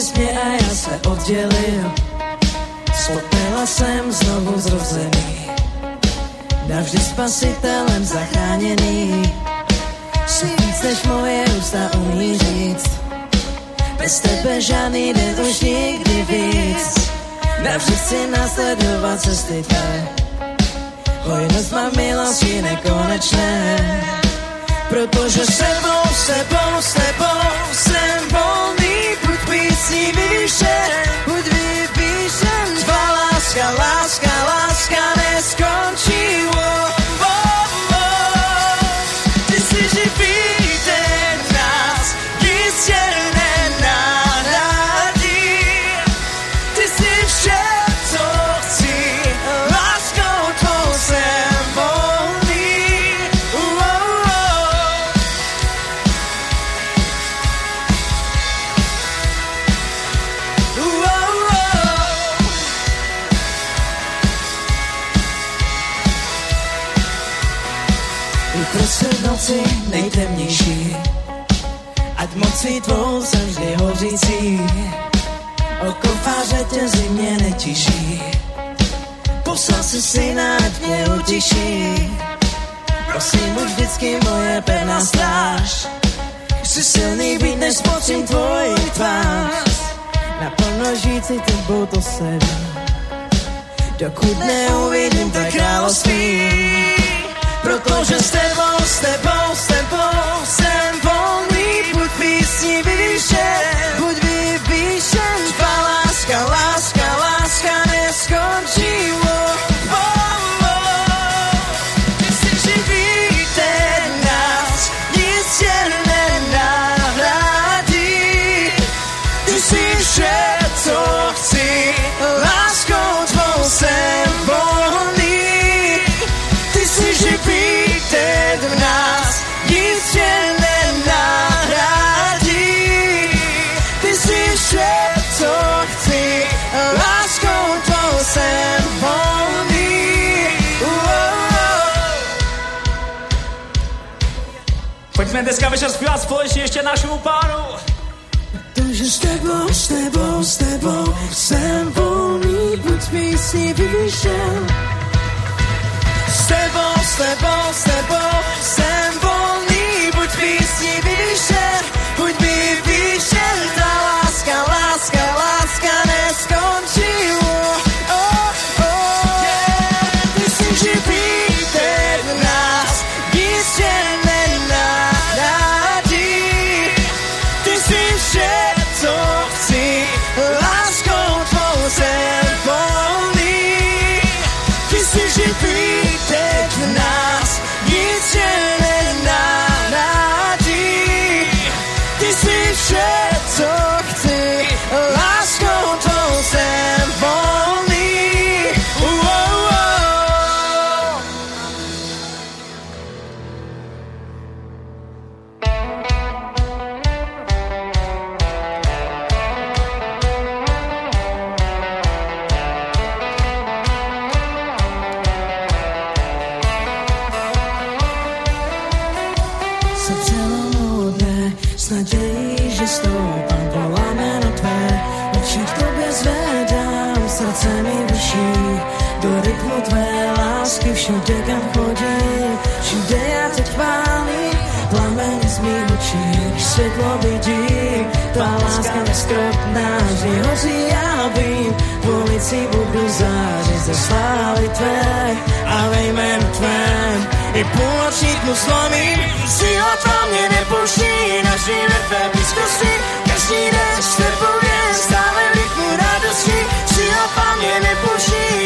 si mě a já se oddělil. Spotnila jsem znovu zrozený. Navždy spasitelem zachráněný. Jsi víc než moje ústa umí říct. Bez tebe žádný den už nikdy víc. Navždy si následovat cesty tvé. Hojnost má milosti nekonečné. Protože s tebou, s tebou, s tebou jsem volný, buď písní vyvýšen, buď vyvýšen. Tvá láska, láska, láska neskončí. Oh, mocí tvou vždy hořící. Oko fáře tě zimě netiší, poslal si syna, ať mě utiší. Prosím, buď vždycky moje pevná stráž, jsi silný být, než spocím tvoji tvář. Naplno žít si tebou to jsem, dokud neuvidím to království. Protože s tebou, s tebou, s tebou jsem TV show. Pojďme dneska večer zpívat společně ještě našemu pánu. Protože s tebou, s tebou, s tebou jsem volný, buď písní vyvýšen. S tebou, s tebou, s tebou jsem volný, živý, teď v nás nic tě neskrotná, vždy hoří já vím. V ulici budu zářit ze slávy tvé a ve jménu tvém. I půlnočník mu zlomím, síla tvá mě nepouští, nažijeme tvé blízkosti. Každý den s tebou jen stále v rytmu radosti. Síla tvá mě nepouští,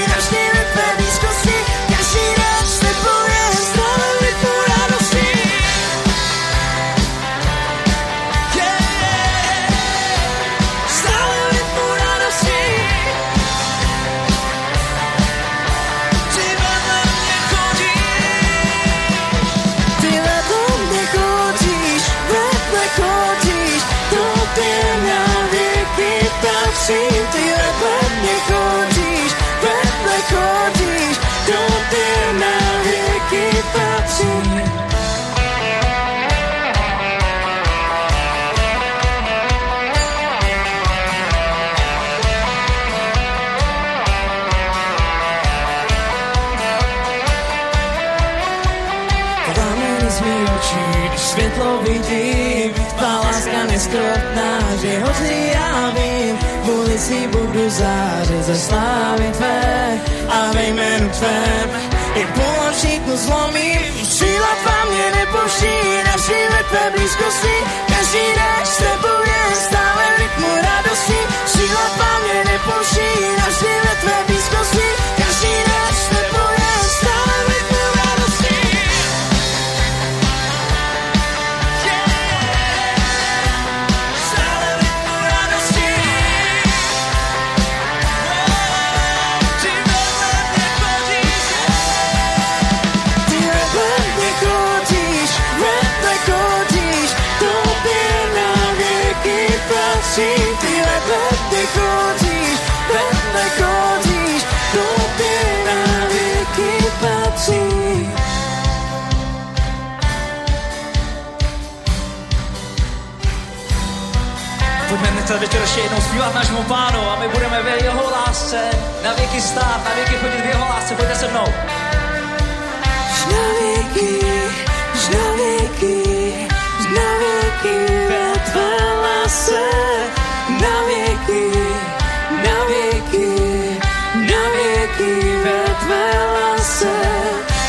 zářit ze slávy tvé a ve jménu tvém. I poločníku zlomím, síla tvá mě nepoší, naši ve tvé blízkosti, každý den s tebou je stále v rytmu radosti, síla tvá mě nepoší, naši ve tvé blízkosti, Dneska večer ještě jednou zpívat našemu pánu a my budeme ve jeho lásce na věky stát, na věky chodit v jeho lásce. Pojďte se mnou. Až na věky, na věky, až na věky ve tvé lásce. Na věky, na věky, na věky ve tvé lásce.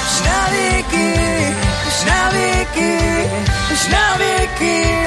Až na věky, na věky, na věky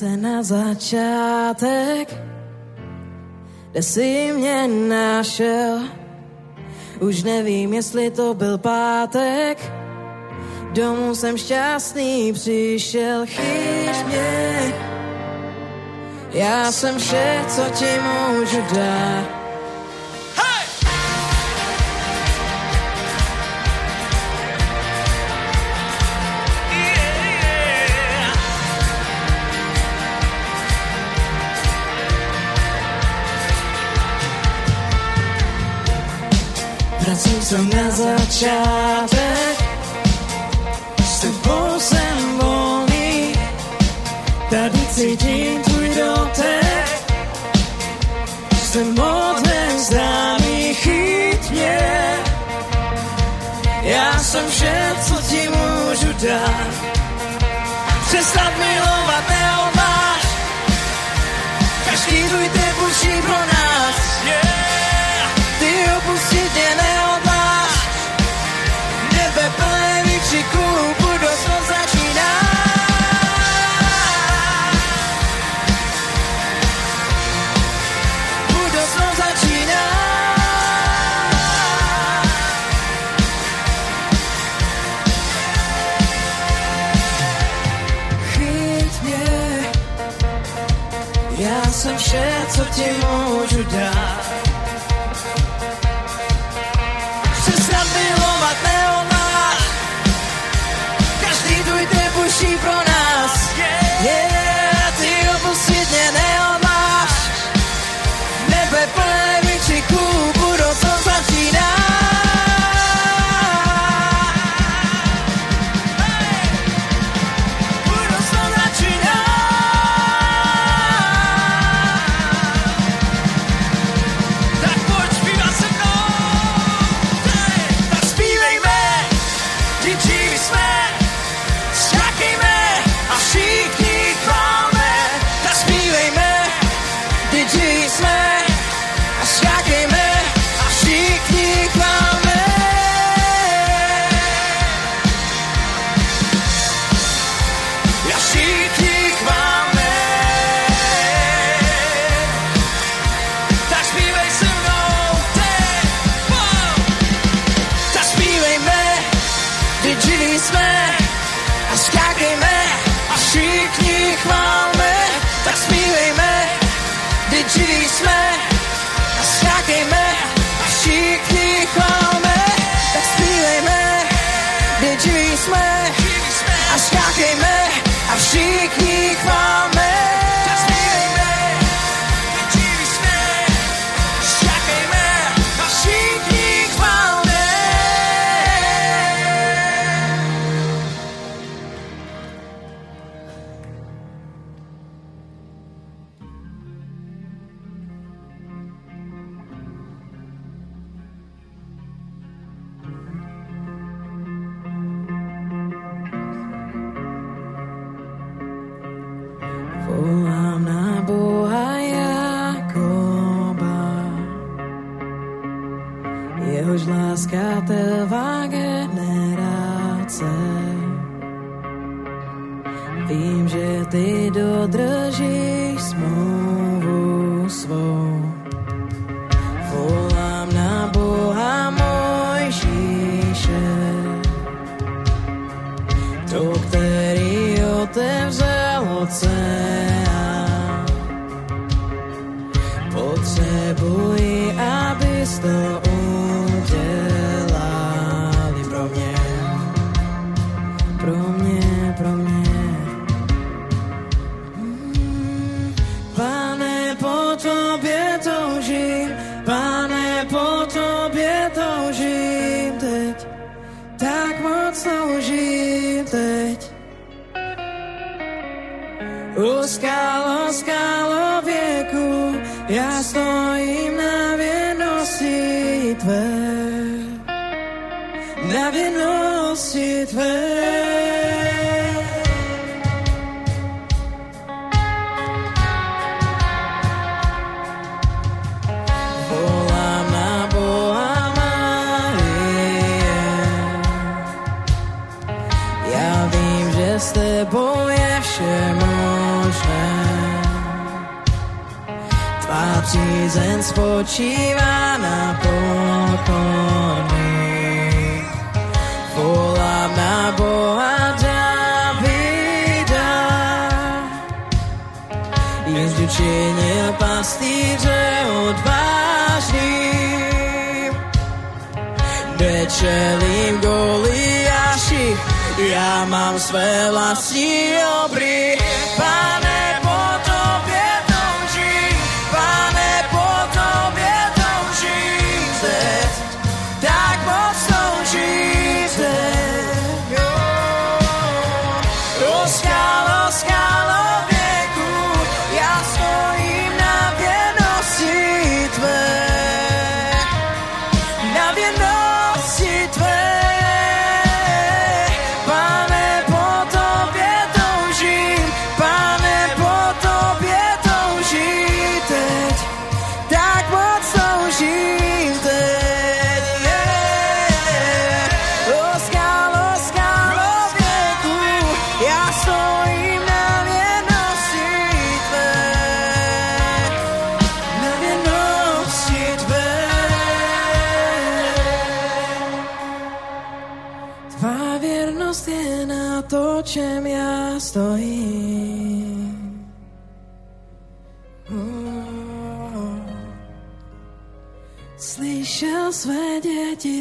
Vracím se na začátek, kde jsi mě našel. Už nevím, jestli to byl pátek, domů jsem šťastný přišel, chyť mě. Já jsem vše, co ti můžu dát. Se na začátek, s tebou jsem volný, tady cítím tvůj dotek. Jsem modlen známý, chyť mě, já jsem vše, co ti můžu dát. Vše, co ti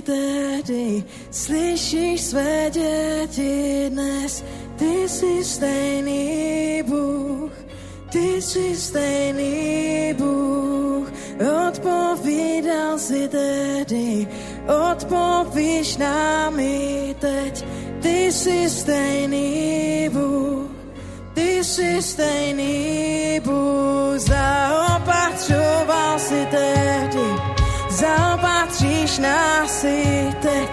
ty tehdy, slyšíš své děti dnes, ty jsi stejný Bůh, ty jsi stejný Bůh. Odpovídal si tehdy, odpovíš nám i teď, ty jsi stejný Bůh, ty jsi stejný Bůh. Zaopatřoval si tehdy, zaopatříš nás i teď.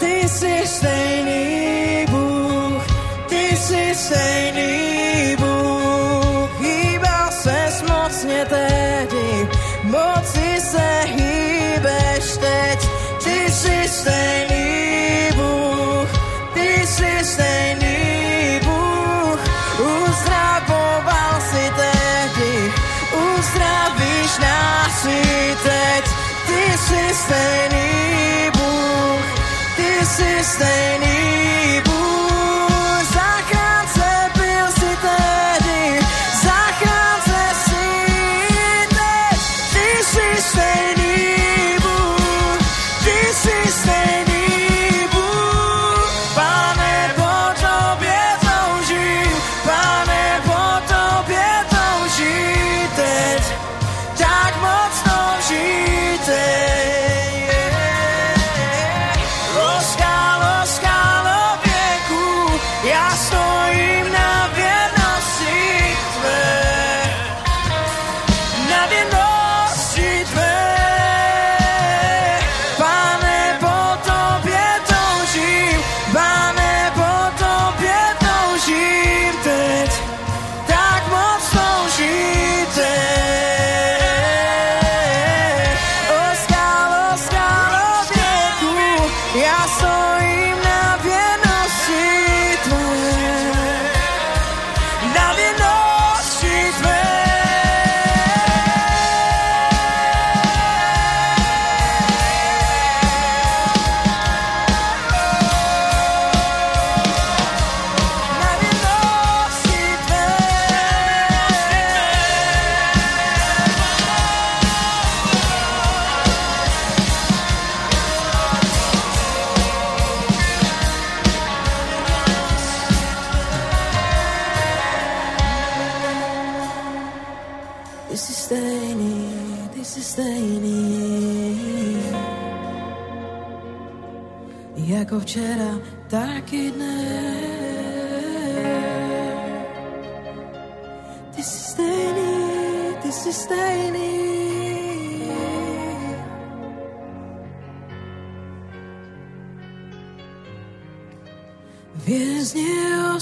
Ty jsi stejný Bůh, ty jsi stejný Bůh. Hýbal ses mocně teď, moci se hýbeš teď. Ty jsi stejný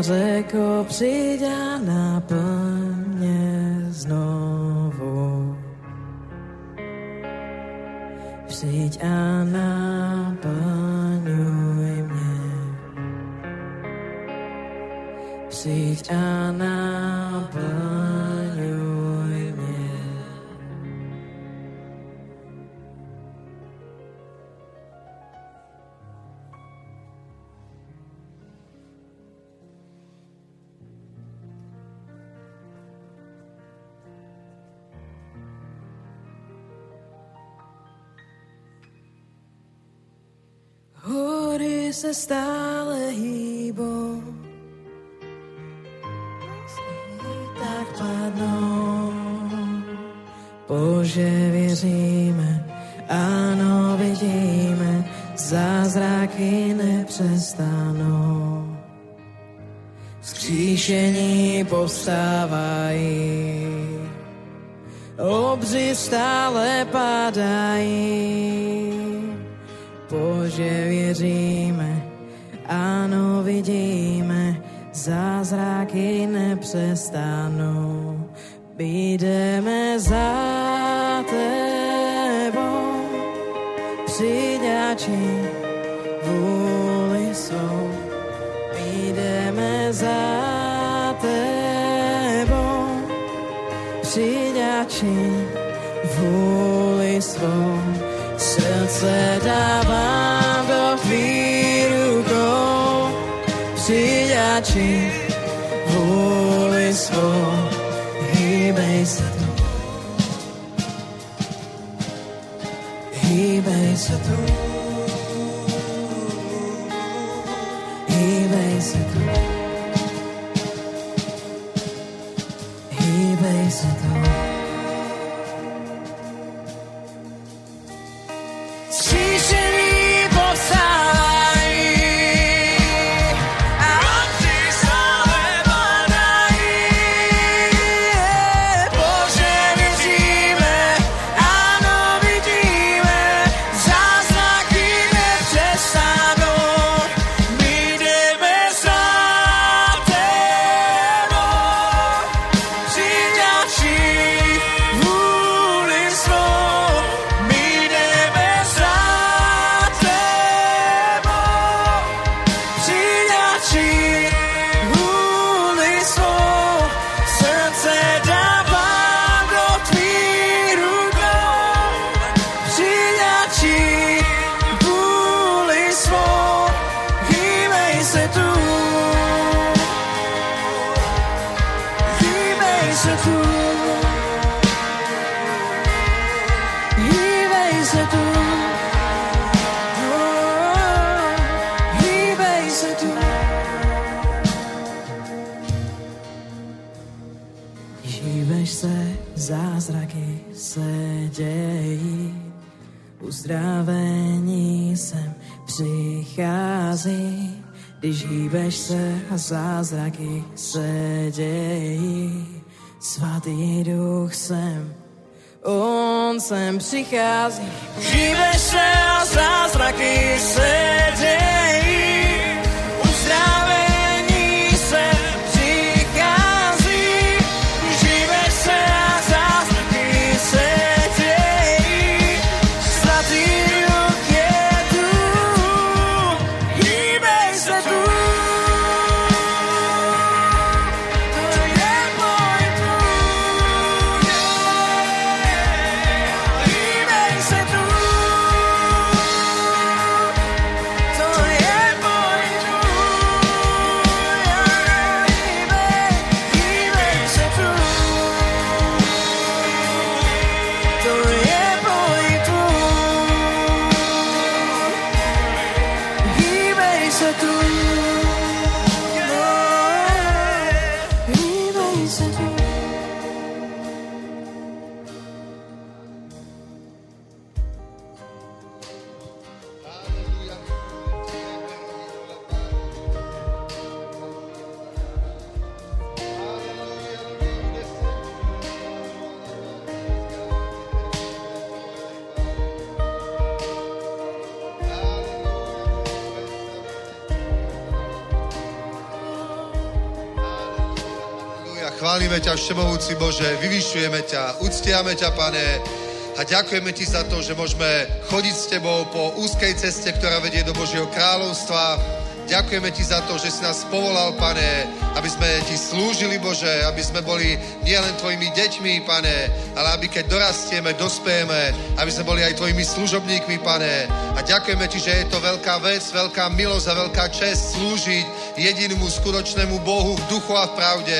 řeko, přijď a naplně Se stále hýbou, tak padnou. Bože, věříme, ano, vidíme, zázraky nepřestanou. Skříšení povstávají, obři stále padají. Bože, věříme, přiďači vůli svou. Srdce dávám do tvých rukou, přiďači vůli svou. Hýbej se tu, hýbej se tu. Hýbej se tu. Hýbej se tu. On sem přichází. Hýbeš Všemohúci Bože, vyvyšujeme ťa, uctiame ťa, Pane, a ďakujeme Ti za to, že môžeme chodiť s Tebou po úzkej ceste, ktorá vedie do Božieho kráľovstva. Ďakujeme Ti za to, že si nás povolal, Pane, aby sme Ti slúžili, Bože, aby sme boli nielen Tvojimi deťmi, Pane, ale aby keď dorastieme, dospejeme, aby sme boli aj Tvojimi služobníkmi, Pane. A ďakujeme Ti, že je to veľká vec, veľká milosť a veľká čest slúžiť jedinému skutočnému Bohu v duchu a v pravde,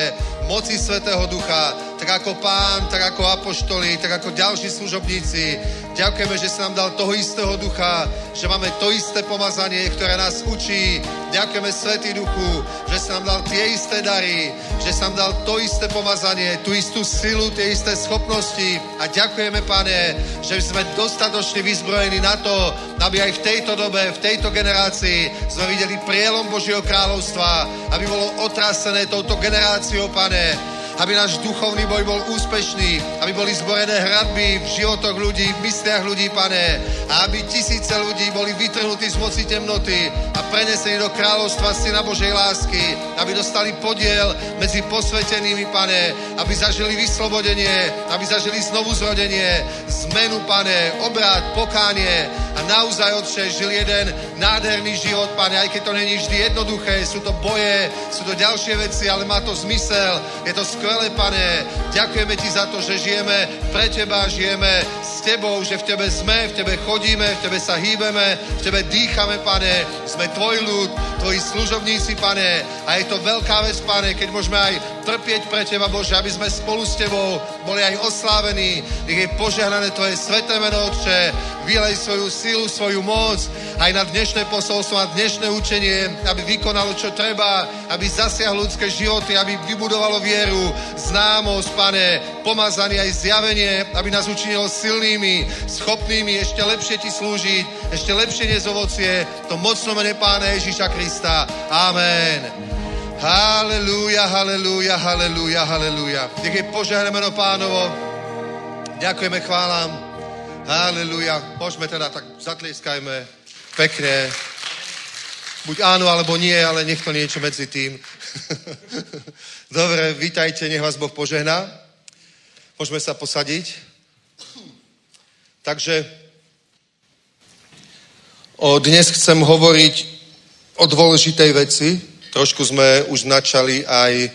moci Svetého Ducha, tak ako Pán, tak ako Apoštoli, tak ako ďalší služobníci. Ďakujeme, že si nám dal toho istého ducha, že máme to isté pomazanie, ktoré nás učí. Ďakujeme Svetý Duchu, že si nám dal tie isté dary, že si nám dal to isté pomazanie, tú istú silu, tie isté schopnosti. A ďakujeme, Pane, že sme dostatočne vyzbrojení na to, aby aj v tejto dobe, v tejto generácii sme videli prielom Božieho kráľovstva, aby bolo otrasené touto generáciou, Pane, aby náš duchovný boj bol úspešný, aby boli zborené hradby v životoch ľudí, v mysliach ľudí, pane, a aby tisíce ľudí boli vytrhnutí z moci temnoty a prenesení do kráľovstva Syna Božej lásky, aby dostali podiel medzi posvetenými, pane, aby zažili vyslobodenie, aby zažili znovu zrodenie, zmenu, pane, obrát, pokánie a naozaj, Otče, žil jeden nádherný život, pane, aj keď to není vždy jednoduché, sú to boje, sú to ďalšie veci, ale má to zmysel, je to skvelé, pane. Ďakujeme ti za to, že žijeme pre teba, žijeme s tebou, že v tebe sme, v tebe chodíme, v tebe sa hýbeme, v tebe dýchame, pane. Sme tvoj ľud, tvoji služobníci, pane. A je to veľká vec, pane, keď môžeme aj trpieť pre teba, Bože, aby sme spolu s tebou boli aj oslávení. Nech je požehnané tvoje sveté meno, Otče. Vylej svoju silu, svoju moc aj na dnešné posolstvo, na dnešné učenie, aby vykonalo, čo treba, aby zasiahlo ľudské životy, aby vybudovalo vieru, známosť, pane, pomazaný aj zjavenie, aby nás učinilo silnými, schopnými ešte lepšie ti slúžiť, ešte lepšie niesť ovocie, to mocno mene Pána Ježíša Krista. Amen. Halelúja, halelúja, halelúja, halelúja. Nech je požehnané meno pánovo. Ďakujeme, chválam. Halelúja. Môžeme teda, tak zatlieskajme pekne. Buď áno, alebo nie, ale nech to niečo medzi tým. Dobre, vítajte, nech vás Boh požehná. Môžeme sa posadiť. Takže o, dnes chcem hovoriť o dôležitej veci. Trošku sme už načali aj,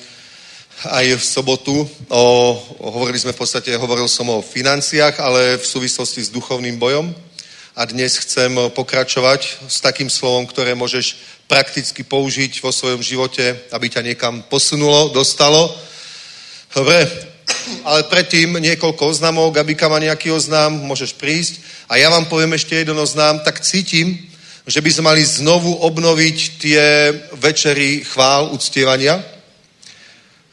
aj v sobotu. O, hovorili sme v podstate, hovoril som o financiách, ale v súvislosti s duchovným bojom. A dnes chcem pokračovať s takým slovom, ktoré môžeš prakticky použiť vo svojom živote, aby ťa niekam posunulo, dostalo. Dobre, ale predtým niekoľko oznamov. Gabika má nejaký oznám, môžeš prísť. A ja vám poviem ešte jeden oznám. Tak cítim, že by sme mali znovu obnoviť tie večery chvál, uctievania.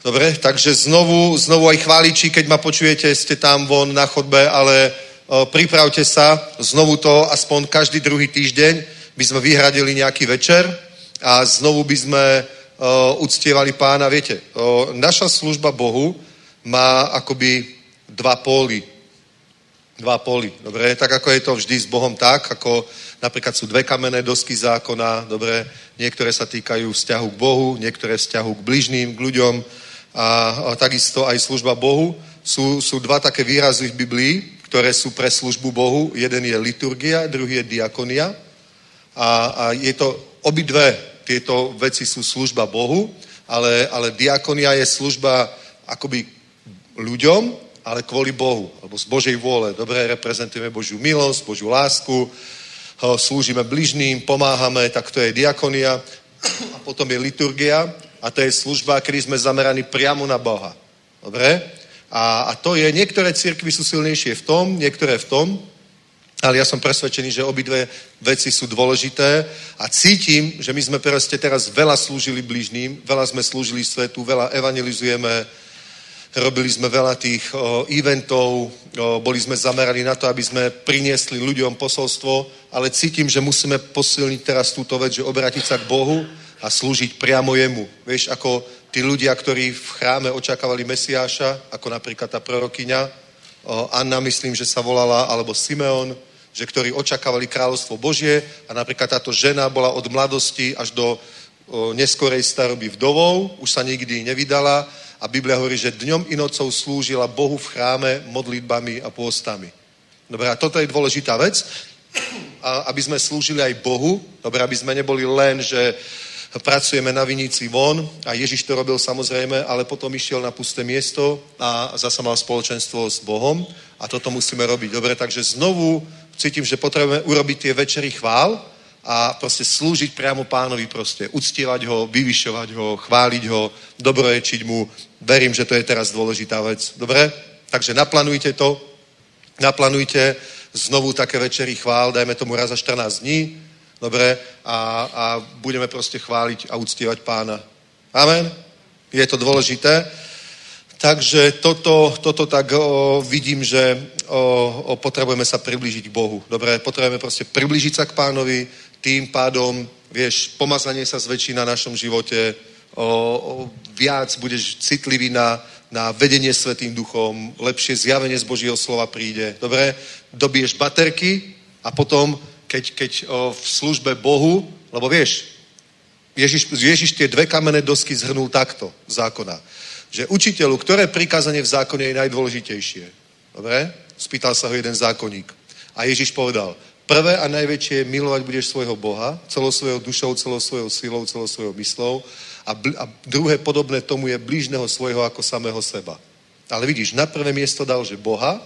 Dobre, takže znovu, znovu aj chváliči, keď ma počujete, ste tam von na chodbe, ale pripravte sa, znovu to aspoň každý druhý týždeň by sme vyhradili nejaký večer a znovu by sme uctievali pána. Viete, naša služba Bohu má akoby dva póly. Dva póly, dobre? Tak ako je to vždy s Bohom tak, ako napríklad sú dve kamenné dosky zákona, dobre? Niektoré sa týkajú vzťahu k Bohu, niektoré vzťahu k bližným, k ľuďom a, a takisto aj služba Bohu. Sú, sú dva také výrazy v Biblii, ktoré sú pre službu Bohu. Jeden je liturgia, druhý je diakonia. A, a je to obidve tieto veci sú služba Bohu, ale, ale diakonia je služba akoby ľuďom, ale kvôli Bohu, alebo z Božej vôle. Dobre, reprezentujeme Božiu milosť, Božiu lásku, slúžime bližným, pomáhame, tak to je diakonia. A potom je liturgia a to je služba, kedy sme zameraní priamo na Boha. Dobre? A, a to je, niektoré církvy sú silnejšie v tom, niektoré v tom, ale ja som presvedčený, že obidve veci sú dôležité a cítim, že my sme proste teraz veľa slúžili blížným, veľa sme slúžili svetu, veľa evangelizujeme, robili sme veľa tých o, eventov, o, boli sme zameraní na to, aby sme priniesli ľuďom posolstvo, ale cítim, že musíme posilniť teraz túto vec, že obrátiť sa k Bohu a slúžiť priamo jemu. Vieš, ako tí ľudia, ktorí v chráme očakávali Mesiáša, ako napríklad tá prorokyňa, Anna myslím, že sa volala, alebo Simeon, že ktorí očakávali kráľovstvo Božie a napríklad táto žena bola od mladosti až do neskorej staroby vdovou, už sa nikdy nevydala a Biblia hovorí, že dňom i nocou slúžila Bohu v chráme modlitbami a pôstami. Dobre, a toto je dôležitá vec, a aby sme slúžili aj Bohu, dobre, aby sme neboli len, že pracujeme na vinici von a Ježiš to robil samozrejme, ale potom išiel na pusté miesto a zasa mal spoločenstvo s Bohom a toto musíme robiť. Dobre, takže znovu cítim, že potrebujeme urobiť tie večery chvál a proste slúžiť priamo pánovi proste, uctievať ho, vyvyšovať ho, chváliť ho, dobroječiť mu. Verím, že to je teraz dôležitá vec. Dobre? Takže naplánujte to, naplánujte znovu také večery chvál, dajme tomu raz za 14 dní, dobre? A, a budeme proste chváliť a uctievať pána. Amen? Je to dôležité. Takže toto, toto tak o, vidím, že o, o, potrebujeme sa priblížiť k Bohu. Dobre, potrebujeme proste priblížiť sa k pánovi, tým pádom, vieš, pomazanie sa zväčší na našom živote, o, o, viac budeš citlivý na, na vedenie Svetým duchom, lepšie zjavenie z Božieho slova príde. Dobre, dobiješ baterky a potom, keď, keď o, v službe Bohu, lebo vieš, Ježiš, Ježiš tie dve kamenné dosky zhrnul takto, zákona. Že učiteľu, ktoré prikázanie v zákone je najdôležitejšie? Dobre? Spýtal sa ho jeden zákonník. A Ježiš povedal, Prvé a najväčšie je milovať budeš svojho Boha, celou svojou dušou, celou svojou silou, celou svojou myslou. A, a druhé podobné tomu je blížneho svojho ako samého seba. Ale vidíš, na prvé miesto dal, že Boha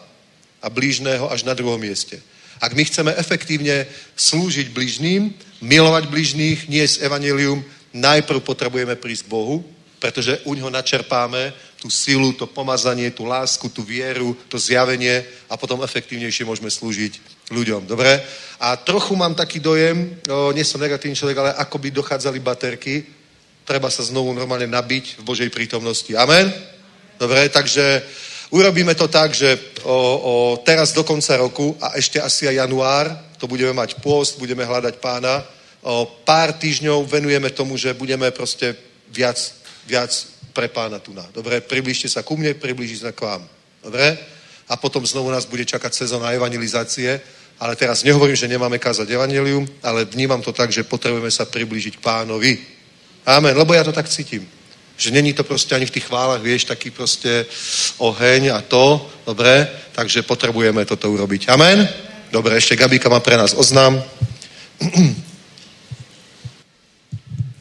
a blížneho až na druhom mieste. Ak my chceme efektívne slúžiť blížným, milovať blížných, nie z evanelium, najprv potrebujeme prísť k Bohu, pretože u ňoho načerpáme tú silu, to pomazanie, tú lásku, tú vieru, to zjavenie a potom efektívnejšie môžeme slúžiť ľuďom. Dobre? A trochu mám taký dojem, o, nie som negatívny človek, ale ako by dochádzali baterky, treba sa znovu normálne nabiť v Božej prítomnosti. Amen? Dobre, takže urobíme to tak, že o, o, teraz do konca roku a ešte asi aj január, to budeme mať post, budeme hľadať pána, o, pár týždňov venujeme tomu, že budeme proste viac, viac pre pána tu na. Dobre, priblížte sa ku mne, priblížite sa k vám. Dobre? A potom znovu nás bude čakať sezóna evangelizácie, ale teraz nehovorím, že nemáme kázať evangelium, ale vnímam to tak, že potrebujeme sa priblížiť k pánovi. Amen, lebo ja to tak cítim. Že není to proste ani v tých chválach, vieš, taký proste oheň a to, dobre, takže potrebujeme toto urobiť. Amen? Dobre, ešte Gabika má pre nás oznám.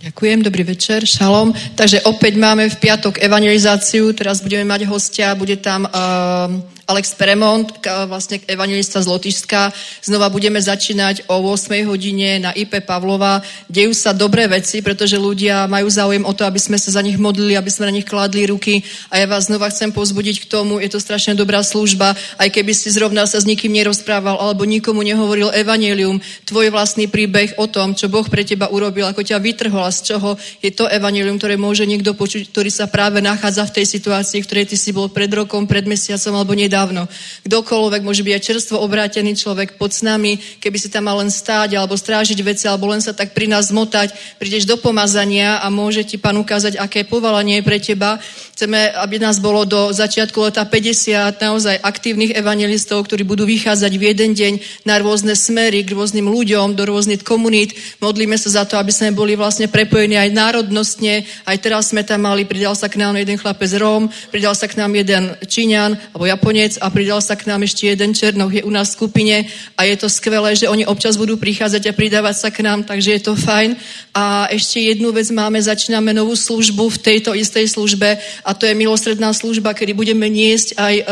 Ďakujem, dobrý večer, šalom. Takže opäť máme v piatok evangelizáciu, teraz budeme mať hostia, bude tam uh, Alex Peremont, vlastne evangelista z Lotyšska. Znova budeme začínať o 8 hodine na IP Pavlova. Dejú sa dobré veci, pretože ľudia majú záujem o to, aby sme sa za nich modlili, aby sme na nich kladli ruky. A ja vás znova chcem pozbudiť k tomu, je to strašne dobrá služba, aj keby si zrovna sa s nikým nerozprával alebo nikomu nehovoril evanelium, tvoj vlastný príbeh o tom, čo Boh pre teba urobil, ako ťa vytrhol a z čoho je to evanelium, ktoré môže niekto počuť, ktorý sa práve nachádza v tej situácii, v ktorej ty si bol pred rokom, pred mesiacom alebo nedá dávno. Kdokoľvek môže byť aj čerstvo obrátený človek pod s nami, keby si tam mal len stáť alebo strážiť veci, alebo len sa tak pri nás zmotať, prídeš do pomazania a môže ti pán ukázať, aké povolanie je pre teba. Chceme, aby nás bolo do začiatku leta 50 naozaj aktívnych evangelistov, ktorí budú vychádzať v jeden deň na rôzne smery k rôznym ľuďom, do rôznych komunít. Modlíme sa za to, aby sme boli vlastne prepojení aj národnostne. Aj teraz sme tam mali, pridal sa k nám jeden chlapec Róm, pridal sa k nám jeden Číňan alebo Japonec a pridal sa k nám ešte jeden Černoch, je u nás v skupine a je to skvelé, že oni občas budú prichádzať a pridávať sa k nám, takže je to fajn. A ešte jednu vec máme, začíname novú službu v tejto istej službe a to je milosredná služba, kedy budeme niesť aj uh,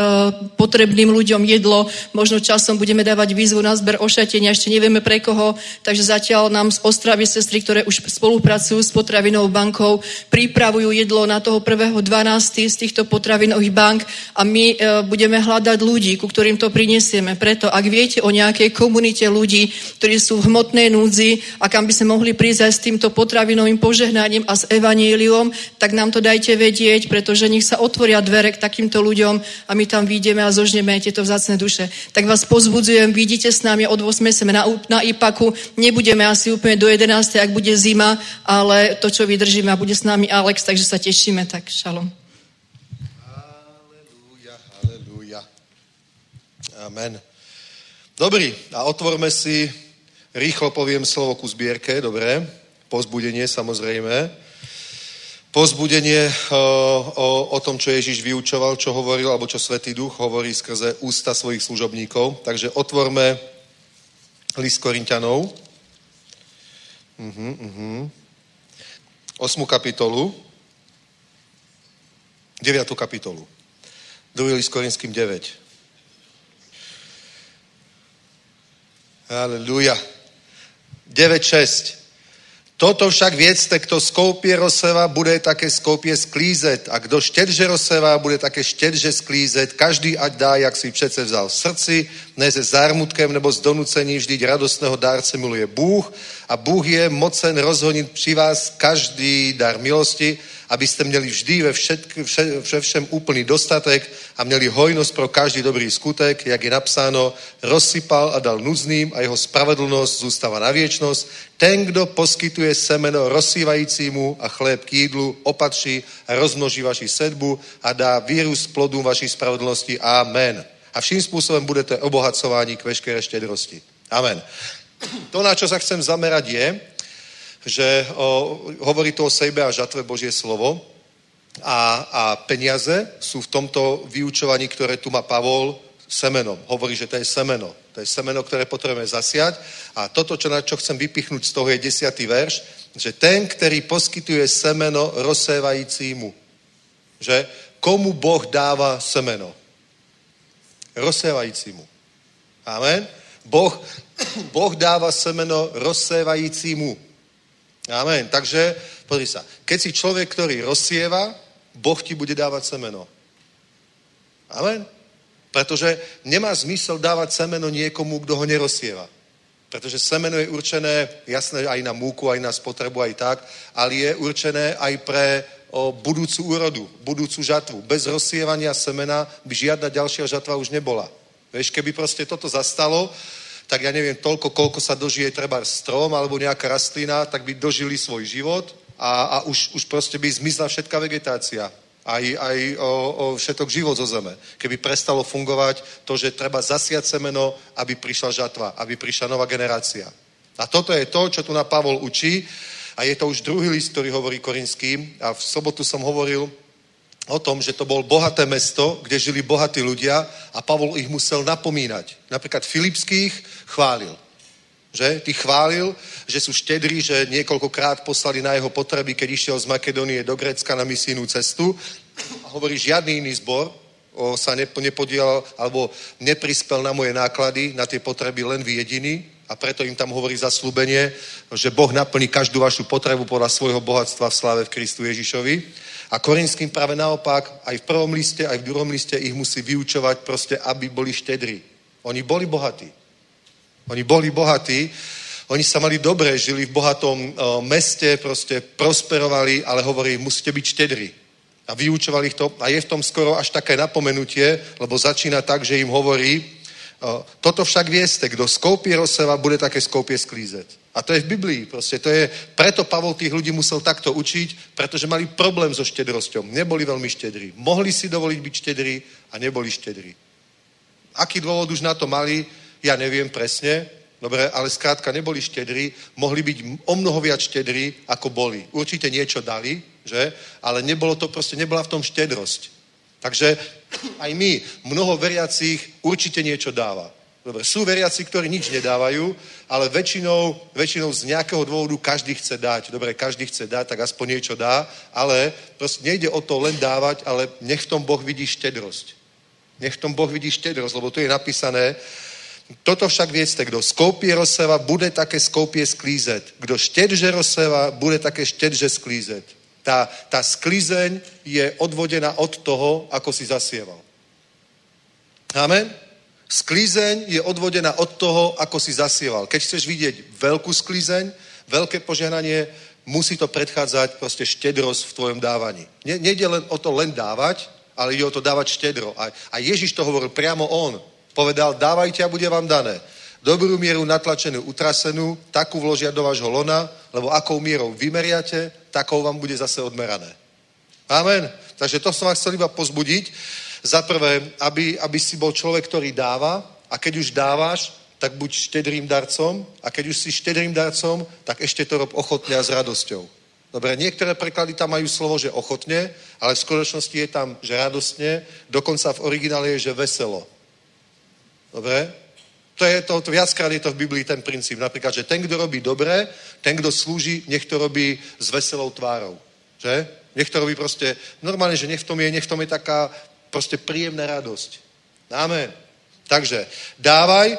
potrebným ľuďom jedlo. Možno časom budeme dávať výzvu na zber ošatenia, ešte nevieme pre koho, takže zatiaľ nám z Ostravy sestry, ktoré už spolupracujú s potravinou bankou, pripravujú jedlo na toho 1.12. z týchto potravinových bank a my uh, budeme hľadať ľudí, ku ktorým to prinesieme. Preto, ak viete o nejakej komunite ľudí, ktorí sú v hmotnej núdzi a kam by sme mohli prísť aj s týmto potravinovým požehnaním a s evaníliom, tak nám to dajte vedieť, pretože nech sa otvoria dvere k takýmto ľuďom a my tam vyjdeme a zožneme tieto vzácne duše. Tak vás pozbudzujem, vidíte s nami od 8. sme na, na IPAKu, nebudeme asi úplne do 11. ak bude zima, ale to, čo vydržíme a bude s nami Alex, takže sa tešíme, tak šalom. Halelúja, halelúja. Amen. Dobrý, a otvorme si, rýchlo poviem slovo ku zbierke, dobre? Pozbudenie samozrejme. Pozbudenie o, o, o tom, čo Ježiš vyučoval, čo hovoril, alebo čo Svetý Duch hovorí skrze ústa svojich služobníkov. Takže otvorme list Korintianov. Uh-huh, uh-huh. Osmu kapitolu. Deviatú kapitolu. Druhý list Korinským 9. Aleluja. 9.6. Toto však viedzte, kto skoupie rozseva, bude také skoupie sklízet. A kdo štedže rozseva, bude také štedže sklízet. Každý ať dá, jak si přece vzal v srdci, ne se zármutkem nebo z donucení, vždyť radostného dárce miluje Bůh. A Bůh je mocen rozhonit při vás každý dar milosti, abyste měli vždy ve, všetk, vše, ve všem úplný dostatek a měli hojnosť pro každý dobrý skutek, jak je napsáno, rozsypal a dal nuzným a jeho spravedlnosť zůstává na viečnosť. Ten, kdo poskytuje semeno rozsývajícímu a chléb k jídlu, opatří a rozmnoží vaši sedbu a dá vírus plodům vaší spravedlnosti. Amen. A vším spôsobom budete obohacováni k veškeré štedrosti. Amen. To, na čo sa chcem zamerať, je, že o, hovorí to o sejbe a žatve Božie slovo a, a peniaze sú v tomto vyučovaní, ktoré tu má Pavol, semenom. Hovorí, že to je semeno. To je semeno, ktoré potrebujeme zasiať. A toto, čo, na čo chcem vypichnúť z toho, je desiatý verš, že ten, ktorý poskytuje semeno rozsévajícímu. Že komu Boh dáva semeno? Rozsévajícímu. Amen. Boh, boh dáva semeno rozsévajícímu. Amen. Takže, pozri sa, keď si človek, ktorý rozsieva, Boh ti bude dávať semeno. Amen. Pretože nemá zmysel dávať semeno niekomu, kto ho nerozsieva. Pretože semeno je určené, jasné, aj na múku, aj na spotrebu, aj tak, ale je určené aj pre o, budúcu úrodu, budúcu žatvu. Bez rozsievania semena by žiadna ďalšia žatva už nebola. Vieš, keby proste toto zastalo, tak ja neviem toľko, koľko sa dožije treba strom alebo nejaká rastlina, tak by dožili svoj život a, a už, už proste by zmizla všetká vegetácia. Aj, aj o, o všetok život zo zeme. Keby prestalo fungovať to, že treba zasiať semeno, aby prišla žatva, aby prišla nová generácia. A toto je to, čo tu na Pavol učí. A je to už druhý list, ktorý hovorí korinským. A v sobotu som hovoril o tom, že to bol bohaté mesto, kde žili bohatí ľudia a Pavol ich musel napomínať. Napríklad Filipských chválil. Že? Ty chválil, že sú štedrí, že niekoľkokrát poslali na jeho potreby, keď išiel z Makedónie do Grécka na misijnú cestu. A hovorí, žiadny iný zbor sa nepodielal alebo neprispel na moje náklady, na tie potreby len vy jediný. A preto im tam hovorí zaslúbenie, že Boh naplní každú vašu potrebu podľa svojho bohatstva v sláve v Kristu Ježišovi. A Korinským práve naopak, aj v prvom liste, aj v druhom liste ich musí vyučovať proste, aby boli štedrí. Oni boli bohatí. Oni boli bohatí, oni sa mali dobre, žili v bohatom uh, meste, proste prosperovali, ale hovorí, musíte byť štedrí. A vyučoval ich to a je v tom skoro až také napomenutie, lebo začína tak, že im hovorí, toto však vieste, kto skoupie rozseva, bude také skoupie sklízeť. A to je v Biblii. Proste to je, preto Pavol tých ľudí musel takto učiť, pretože mali problém so štedrosťou. Neboli veľmi štedrí. Mohli si dovoliť byť štedrí a neboli štedrí. Aký dôvod už na to mali, ja neviem presne, dobre, ale skrátka neboli štedrí, mohli byť o mnoho viac štedrí, ako boli. Určite niečo dali, že? Ale nebolo to proste, nebola v tom štedrosť. Takže aj my, mnoho veriacich určite niečo dáva. Dobre, sú veriaci, ktorí nič nedávajú, ale väčšinou, väčšinou z nejakého dôvodu každý chce dať. Dobre, každý chce dať, tak aspoň niečo dá, ale proste nejde o to len dávať, ale nech v tom Boh vidí štedrosť. Nech v tom Boh vidí štedrosť, lebo tu je napísané, toto však viete, kdo skoupie rozseva, bude také skoupie sklízet. Kdo štedže rozseva, bude také štedže sklízet. Tá, tá sklizeň je odvodená od toho, ako si zasieval. Amen? Sklízeň je odvodená od toho, ako si zasieval. Keď chceš vidieť veľkú sklízeň, veľké požehnanie, musí to predchádzať proste štedrosť v tvojom dávaní. Ne, nejde len o to len dávať, ale ide o to dávať štedro. A, a Ježiš to hovoril priamo on. Povedal, dávajte a bude vám dané. Dobrú mieru natlačenú, utrasenú, takú vložia do vášho lona, lebo akou mierou vymeriate, takou vám bude zase odmerané. Amen. Takže to som vás chcel iba pozbudiť. Za prvé, aby, aby si bol človek, ktorý dáva a keď už dávaš, tak buď štedrým darcom a keď už si štedrým darcom, tak ešte to rob ochotne a s radosťou. Dobre, niektoré preklady tam majú slovo, že ochotne, ale v skutočnosti je tam, že radostne, dokonca v originále je, že veselo. Dobre? To je to, to viackrát je to v Biblii ten princíp. Napríklad, že ten, kto robí dobre, ten, kto slúži, nech to robí s veselou tvárou. Že? Nech to robí proste, normálne, že nech v tom je, nech v tom je taká proste príjemná radosť. Amen. Takže dávaj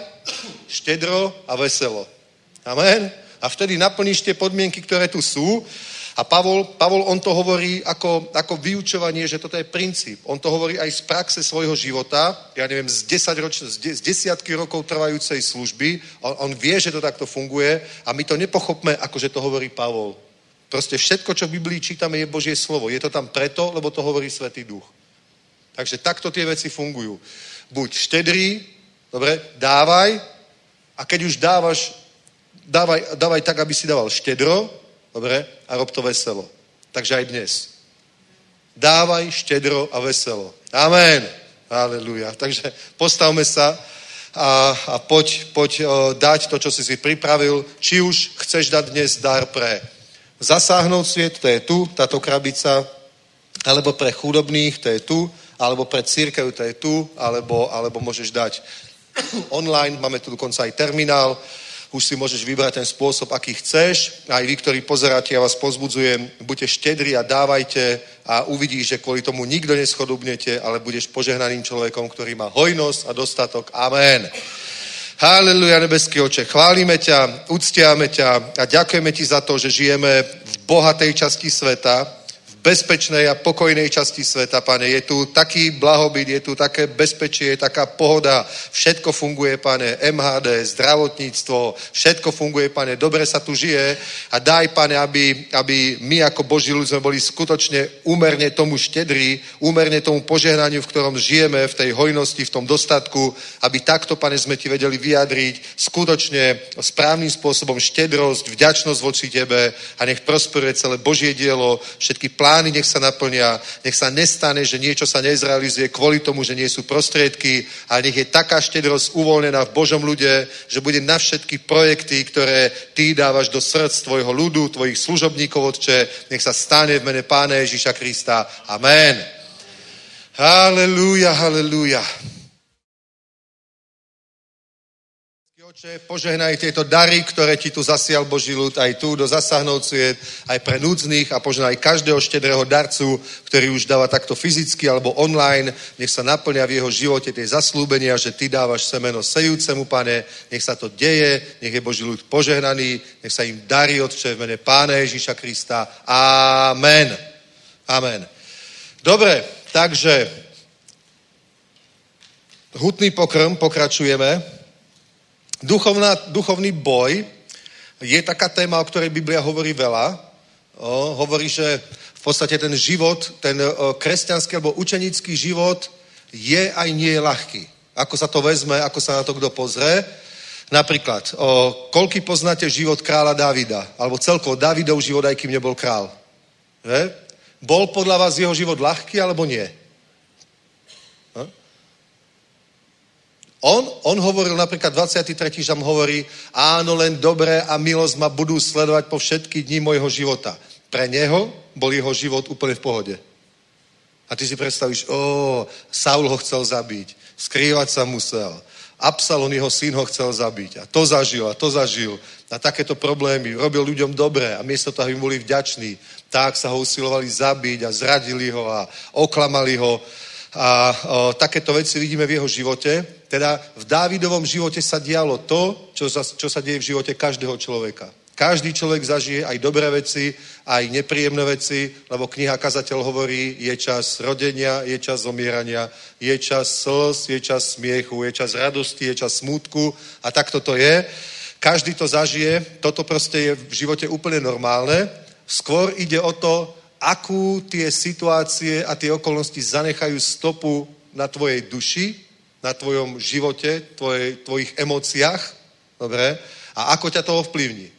štedro a veselo. Amen. A vtedy naplníš tie podmienky, ktoré tu sú a Pavol, Pavol on to hovorí ako, ako vyučovanie, že toto je princíp. On to hovorí aj z praxe svojho života, ja neviem, z, 10 roč, z, de, z desiatky rokov trvajúcej služby. On, on vie, že to takto funguje a my to nepochopme, ako že to hovorí Pavol. Proste všetko, čo v Biblii čítame, je Božie slovo. Je to tam preto, lebo to hovorí Svetý Duch. Takže takto tie veci fungujú. Buď štedrý, dobre, dávaj a keď už dávaš, dávaj, dávaj tak, aby si dával štedro, Dobre? A rob to veselo. Takže aj dnes. Dávaj štedro a veselo. Amen. Aleluja. Takže postavme sa a, a poď, poď o, dať to, čo si si pripravil. Či už chceš dať dnes dar pre zasáhnout sviet, to je tu, táto krabica, alebo pre chudobných, to je tu, alebo pre církev, to je tu, alebo, alebo môžeš dať online, máme tu dokonca aj terminál, už si môžeš vybrať ten spôsob, aký chceš. Aj vy, ktorí pozeráte, ja vás pozbudzujem, buďte štedri a dávajte a uvidíš, že kvôli tomu nikto neschodobnete, ale budeš požehnaným človekom, ktorý má hojnosť a dostatok. Amen. Haleluja, nebeský oče, chválime ťa, uctiame ťa a ďakujeme ti za to, že žijeme v bohatej časti sveta, bezpečnej a pokojnej časti sveta, pane. Je tu taký blahobyt, je tu také bezpečie, je taká pohoda. Všetko funguje, pane. MHD, zdravotníctvo, všetko funguje, pane. Dobre sa tu žije a daj, pane, aby, aby my ako Boží ľud sme boli skutočne úmerne tomu štedrí, úmerne tomu požehnaniu, v ktorom žijeme, v tej hojnosti, v tom dostatku, aby takto, pane, sme ti vedeli vyjadriť skutočne správnym spôsobom štedrosť, vďačnosť voči tebe a nech prosperuje celé Božie dielo, všetky plány plány nech sa naplnia, nech sa nestane, že niečo sa nezrealizuje kvôli tomu, že nie sú prostriedky, ale nech je taká štedrosť uvoľnená v Božom ľude, že bude na všetky projekty, ktoré ty dávaš do srdc tvojho ľudu, tvojich služobníkov, Otče, nech sa stane v mene Pána Ježíša Krista. Amen. Halelúja, halelúja. Oče, požehnaj tieto dary, ktoré ti tu zasial Boží ľud, aj tu do zasahnúť aj pre núdznych a požehnaj každého štedrého darcu, ktorý už dáva takto fyzicky alebo online. Nech sa naplňa v jeho živote tie zaslúbenia, že ty dávaš semeno sejúcemu, pane. Nech sa to deje, nech je Boží ľud požehnaný, nech sa im darí, Otče, v mene Pána Ježíša Krista. Amen. Amen. Dobre, takže hutný pokrm, pokračujeme. Duchovná, duchovný boj je taká téma, o ktorej Biblia hovorí veľa. o, hovorí, že v podstate ten život, ten o, kresťanský alebo učenický život je aj nie je ľahký. Ako sa to vezme, ako sa na to kto pozrie. Napríklad, o, koľky poznáte život kráľa Davida? Alebo celkovo Davidov život, aj kým nebol král. Že? Bol podľa vás jeho život ľahký, alebo nie? On, on hovoril napríklad 23. žam hovorí, áno, len dobré a milosť ma budú sledovať po všetky dní môjho života. Pre neho bol jeho život úplne v pohode. A ty si predstavíš, o, Saul ho chcel zabiť, skrývať sa musel. Absalon, jeho syn, ho chcel zabiť. A to zažil, a to zažil. A takéto problémy. Robil ľuďom dobré a miesto toho, aby boli vďační, tak sa ho usilovali zabiť a zradili ho a oklamali ho. A o, takéto veci vidíme v jeho živote. Teda v Dávidovom živote sa dialo to, čo sa, čo sa deje v živote každého človeka. Každý človek zažije aj dobré veci, aj nepríjemné veci, lebo kniha Kazateľ hovorí, je čas rodenia, je čas zomierania, je čas slz, je čas smiechu, je čas radosti, je čas smútku a tak toto je. Každý to zažije, toto proste je v živote úplne normálne. Skôr ide o to, akú tie situácie a tie okolnosti zanechajú stopu na tvojej duši, na tvojom živote, tvojej, tvojich emóciách, dobre, a ako ťa to ovplyvní.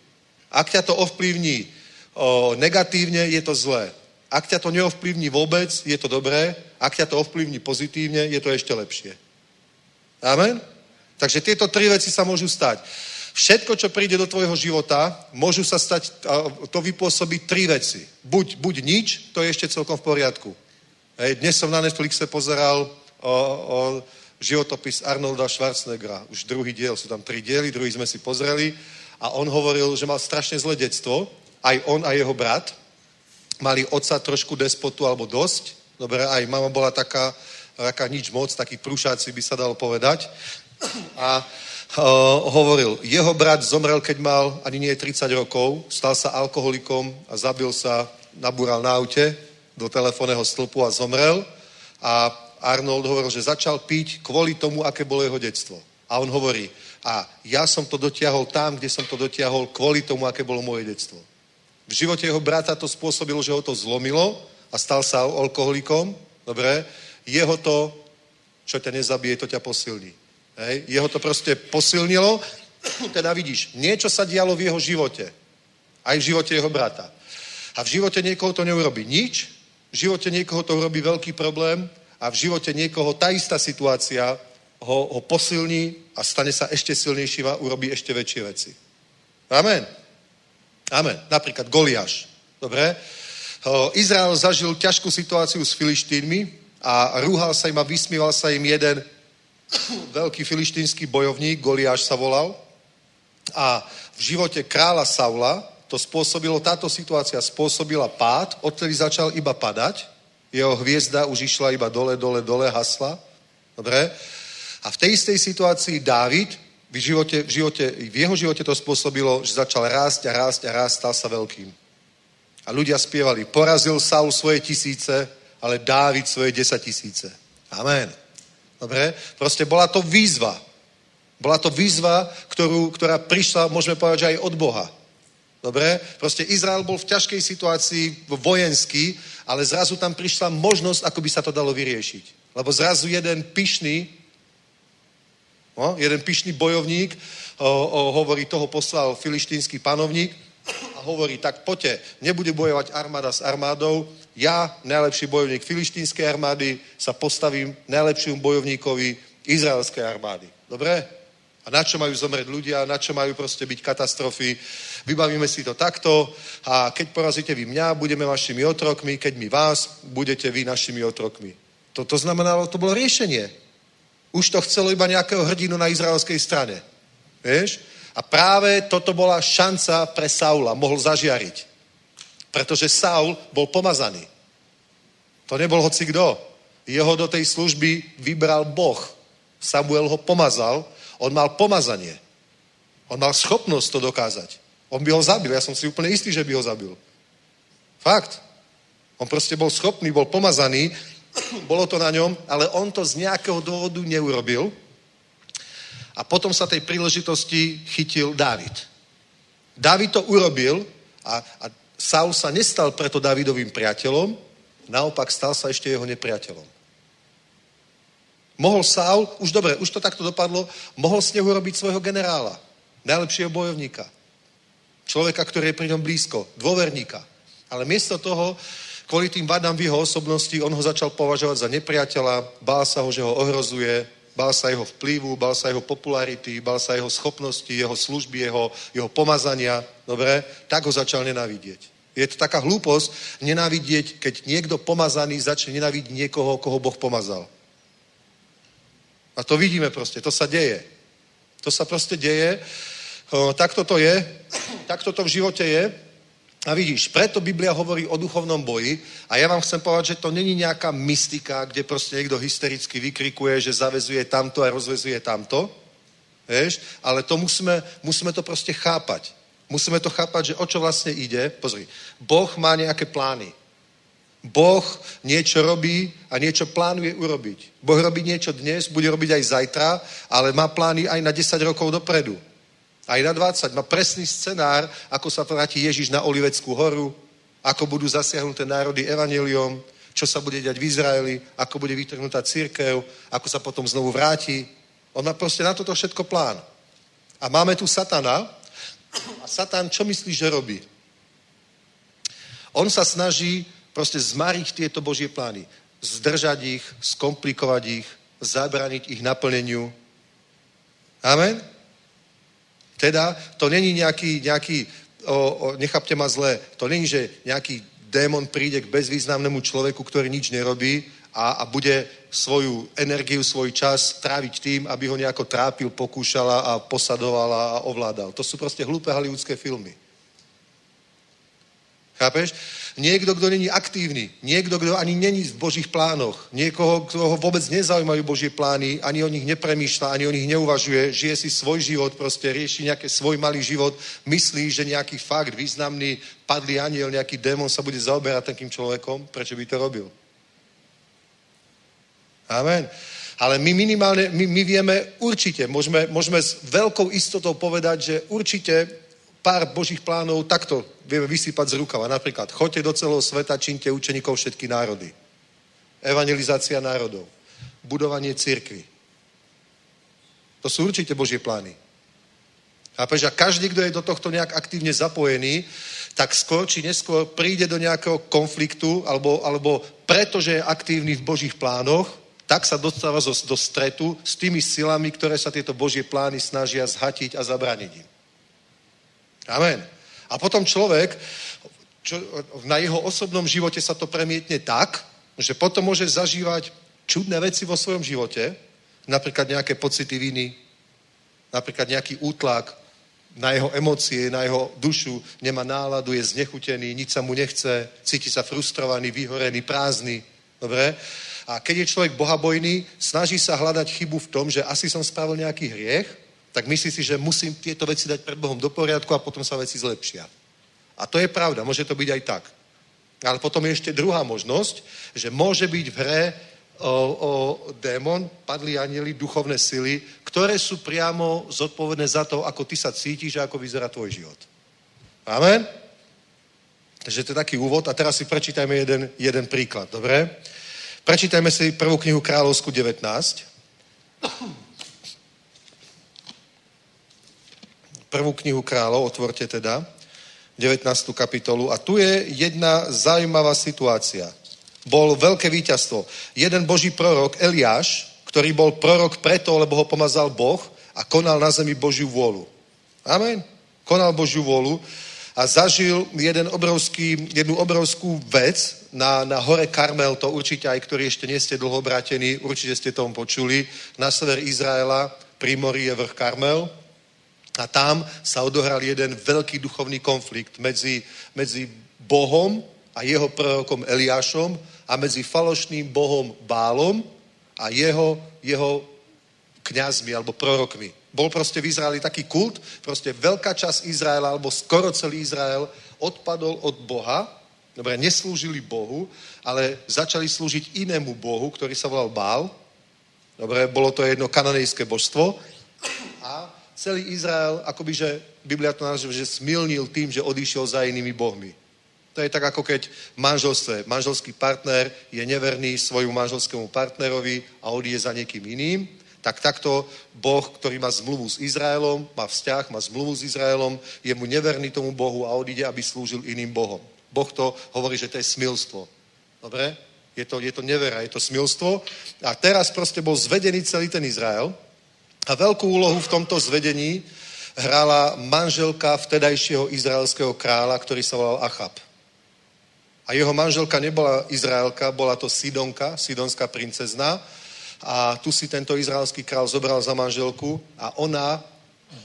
Ak ťa to ovplyvní o, negatívne, je to zlé. Ak ťa to neovplyvní vôbec, je to dobré. Ak ťa to ovplyvní pozitívne, je to ešte lepšie. Amen? Takže tieto tri veci sa môžu stať. Všetko, čo príde do tvojho života, môžu sa stať, to vypôsobí tri veci. Buď, buď nič, to je ešte celkom v poriadku. Hej, dnes som na Netflixe pozeral o, o životopis Arnolda Schwarzeneggera. Už druhý diel, sú tam tri diely, druhý sme si pozreli a on hovoril, že mal strašne zlé detstvo, aj on a jeho brat. Mali otca trošku despotu alebo dosť. Dobre, aj mama bola taká, taká nič moc, taký prúšáci by sa dalo povedať. A uh, hovoril, jeho brat zomrel, keď mal ani nie 30 rokov, stal sa alkoholikom a zabil sa, nabúral na aute do telefónneho stĺpu a zomrel. A Arnold hovoril, že začal piť kvôli tomu, aké bolo jeho detstvo. A on hovorí, a ja som to dotiahol tam, kde som to dotiahol kvôli tomu, aké bolo moje detstvo. V živote jeho brata to spôsobilo, že ho to zlomilo a stal sa alkoholikom. Dobre? Jeho to, čo ťa nezabije, to ťa posilní. Hej? Jeho to proste posilnilo. Teda vidíš, niečo sa dialo v jeho živote. Aj v živote jeho brata. A v živote niekoho to neurobi nič, v živote niekoho to urobí veľký problém a v živote niekoho tá istá situácia ho, ho posilní a stane sa ešte silnejším a urobí ešte väčšie veci. Amen. Amen. Napríklad Goliáš. Dobre? Izrael zažil ťažkú situáciu s Filištínmi a rúhal sa im a vysmíval sa im jeden veľký filištínsky bojovník, Goliáš sa volal. A v živote kráľa Saula to spôsobilo, táto situácia spôsobila pád, odtedy začal iba padať, jeho hviezda už išla iba dole, dole, dole, hasla. Dobre? A v tej istej situácii Dávid, v, živote, v, živote, v jeho živote to spôsobilo, že začal rásť a rásť a rásť, stal sa veľkým. A ľudia spievali, porazil Saul svoje tisíce, ale Dávid svoje desať tisíce. Amen. Dobre? Proste bola to výzva. Bola to výzva, ktorú, ktorá prišla, môžeme povedať, že aj od Boha. Dobre? Proste Izrael bol v ťažkej situácii vojenský, ale zrazu tam prišla možnosť, ako by sa to dalo vyriešiť. Lebo zrazu jeden pyšný No, jeden pyšný bojovník o, o, hovorí, toho poslal filištínsky panovník a hovorí, tak poďte, nebude bojovať armáda s armádou, ja, najlepší bojovník filištínskej armády, sa postavím najlepším bojovníkovi izraelskej armády. Dobre? A na čo majú zomrieť ľudia, na čo majú proste byť katastrofy. Vybavíme si to takto a keď porazíte vy mňa, budeme vašimi otrokmi, keď my vás, budete vy našimi otrokmi. To, znamenalo, to bolo riešenie. Už to chcelo iba nejakého hrdinu na izraelskej strane. Vieš? A práve toto bola šanca pre Saula. Mohol zažiariť. Pretože Saul bol pomazaný. To nebol hoci kto. Jeho do tej služby vybral Boh. Samuel ho pomazal. On mal pomazanie. On mal schopnosť to dokázať. On by ho zabil. Ja som si úplne istý, že by ho zabil. Fakt. On proste bol schopný, bol pomazaný bolo to na ňom, ale on to z nejakého dôvodu neurobil. A potom sa tej príležitosti chytil Dávid. Dávid to urobil a, a Saul sa nestal preto Davidovým priateľom, naopak stal sa ešte jeho nepriateľom. Mohol Saul, už dobre, už to takto dopadlo, mohol z neho robiť svojho generála, najlepšieho bojovníka. Človeka, ktorý je pri ňom blízko, dôverníka. Ale miesto toho, kvôli tým vadám v jeho osobnosti, on ho začal považovať za nepriateľa, bál sa ho, že ho ohrozuje, bál sa jeho vplyvu, bál sa jeho popularity, bál sa jeho schopnosti, jeho služby, jeho, jeho pomazania, dobre, tak ho začal nenávidieť. Je to taká hlúposť nenávidieť, keď niekto pomazaný začne nenávidieť niekoho, koho Boh pomazal. A to vidíme proste, to sa deje. To sa proste deje. Takto to je, takto to v živote je. A vidíš, preto Biblia hovorí o duchovnom boji a ja vám chcem povedať, že to není nejaká mystika, kde proste niekto hystericky vykrikuje, že zavezuje tamto a rozvezuje tamto, vieš, ale to musíme, musíme to proste chápať. Musíme to chápať, že o čo vlastne ide. Pozri, Boh má nejaké plány. Boh niečo robí a niečo plánuje urobiť. Boh robí niečo dnes, bude robiť aj zajtra, ale má plány aj na 10 rokov dopredu. Aj na 20. Má presný scenár, ako sa vráti Ježiš na Oliveckú horu, ako budú zasiahnuté národy evaneliom, čo sa bude diať v Izraeli, ako bude vytrhnutá církev, ako sa potom znovu vráti. On má proste na toto všetko plán. A máme tu satana. A satan, čo myslí, že robí? On sa snaží proste zmariť tieto Božie plány. Zdržať ich, skomplikovať ich, zabraniť ich naplneniu. Amen? Teda to není nejaký, nejaký o, o, nechápte ma zle, to není, že nejaký démon príde k bezvýznamnému človeku, ktorý nič nerobí a, a bude svoju energiu, svoj čas tráviť tým, aby ho nejako trápil, pokúšala a posadovala a ovládal. To sú proste hlúpe hollywoodske filmy. Chápeš? Niekto, kto není aktívny, niekto, kto ani není v Božích plánoch, niekoho, kto ho vôbec nezaujímajú Božie plány, ani o nich nepremýšľa, ani o nich neuvažuje, žije si svoj život, proste rieši nejaký svoj malý život, myslí, že nejaký fakt významný padlý aniel, nejaký démon sa bude zaoberať takým človekom, prečo by to robil? Amen. Ale my minimálne, my, my vieme určite, môžeme, môžeme s veľkou istotou povedať, že určite pár božích plánov takto vieme vysypať z rukava. Napríklad, choďte do celého sveta, činte učeníkov všetky národy. Evangelizácia národov. Budovanie církvy. To sú určite Božie plány. Chápeš? A každý, kto je do tohto nejak aktívne zapojený, tak skôr či neskôr príde do nejakého konfliktu, alebo, alebo pretože je aktívny v Božích plánoch, tak sa dostáva do stretu s tými silami, ktoré sa tieto Božie plány snažia zhatiť a zabraniť im. Amen. A potom človek, čo, na jeho osobnom živote sa to premietne tak, že potom môže zažívať čudné veci vo svojom živote, napríklad nejaké pocity viny, napríklad nejaký útlak na jeho emócie, na jeho dušu, nemá náladu, je znechutený, nič sa mu nechce, cíti sa frustrovaný, vyhorený, prázdny. Dobre? A keď je človek bohabojný, snaží sa hľadať chybu v tom, že asi som spravil nejaký hriech, tak myslí si, že musím tieto veci dať pred Bohom do poriadku a potom sa veci zlepšia. A to je pravda, môže to byť aj tak. Ale potom je ešte druhá možnosť, že môže byť v hre o, o démon, padli anieli, duchovné sily, ktoré sú priamo zodpovedné za to, ako ty sa cítiš a ako vyzerá tvoj život. Amen? Takže to je taký úvod a teraz si prečítajme jeden, jeden príklad, dobre? Prečítajme si prvú knihu Kráľovsku 19 prvú knihu kráľov, otvorte teda, 19. kapitolu. A tu je jedna zaujímavá situácia. Bol veľké víťazstvo. Jeden boží prorok, Eliáš, ktorý bol prorok preto, lebo ho pomazal Boh a konal na zemi Božiu vôľu. Amen. Konal Božiu vôľu a zažil jeden obrovský, jednu obrovskú vec na, na hore Karmel, to určite aj, ktorí ešte nie ste dlho obrátení, určite ste tom počuli. Na sever Izraela pri mori je vrch Karmel a tam sa odohral jeden veľký duchovný konflikt medzi, medzi Bohom a jeho prorokom Eliášom a medzi falošným Bohom Bálom a jeho, jeho kňazmi alebo prorokmi. Bol proste v Izraeli taký kult, proste veľká časť Izraela, alebo skoro celý Izrael odpadol od Boha, dobre, neslúžili Bohu, ale začali slúžiť inému Bohu, ktorý sa volal Bál. Dobre, bolo to jedno kananejské božstvo. A celý Izrael, akoby, že Biblia to nazýva, že smilnil tým, že odišiel za inými bohmi. To je tak, ako keď v manželstve manželský partner je neverný svojmu manželskému partnerovi a odíde za niekým iným, tak takto Boh, ktorý má zmluvu s Izraelom, má vzťah, má zmluvu s Izraelom, je mu neverný tomu Bohu a odíde, aby slúžil iným Bohom. Boh to hovorí, že to je smilstvo. Dobre? Je to, je to nevera, je to smilstvo. A teraz proste bol zvedený celý ten Izrael a veľkú úlohu v tomto zvedení hrala manželka vtedajšieho izraelského kráľa, ktorý sa volal Achab. A jeho manželka nebola Izraelka, bola to Sidonka, sidonská princezna. A tu si tento izraelský král zobral za manželku a ona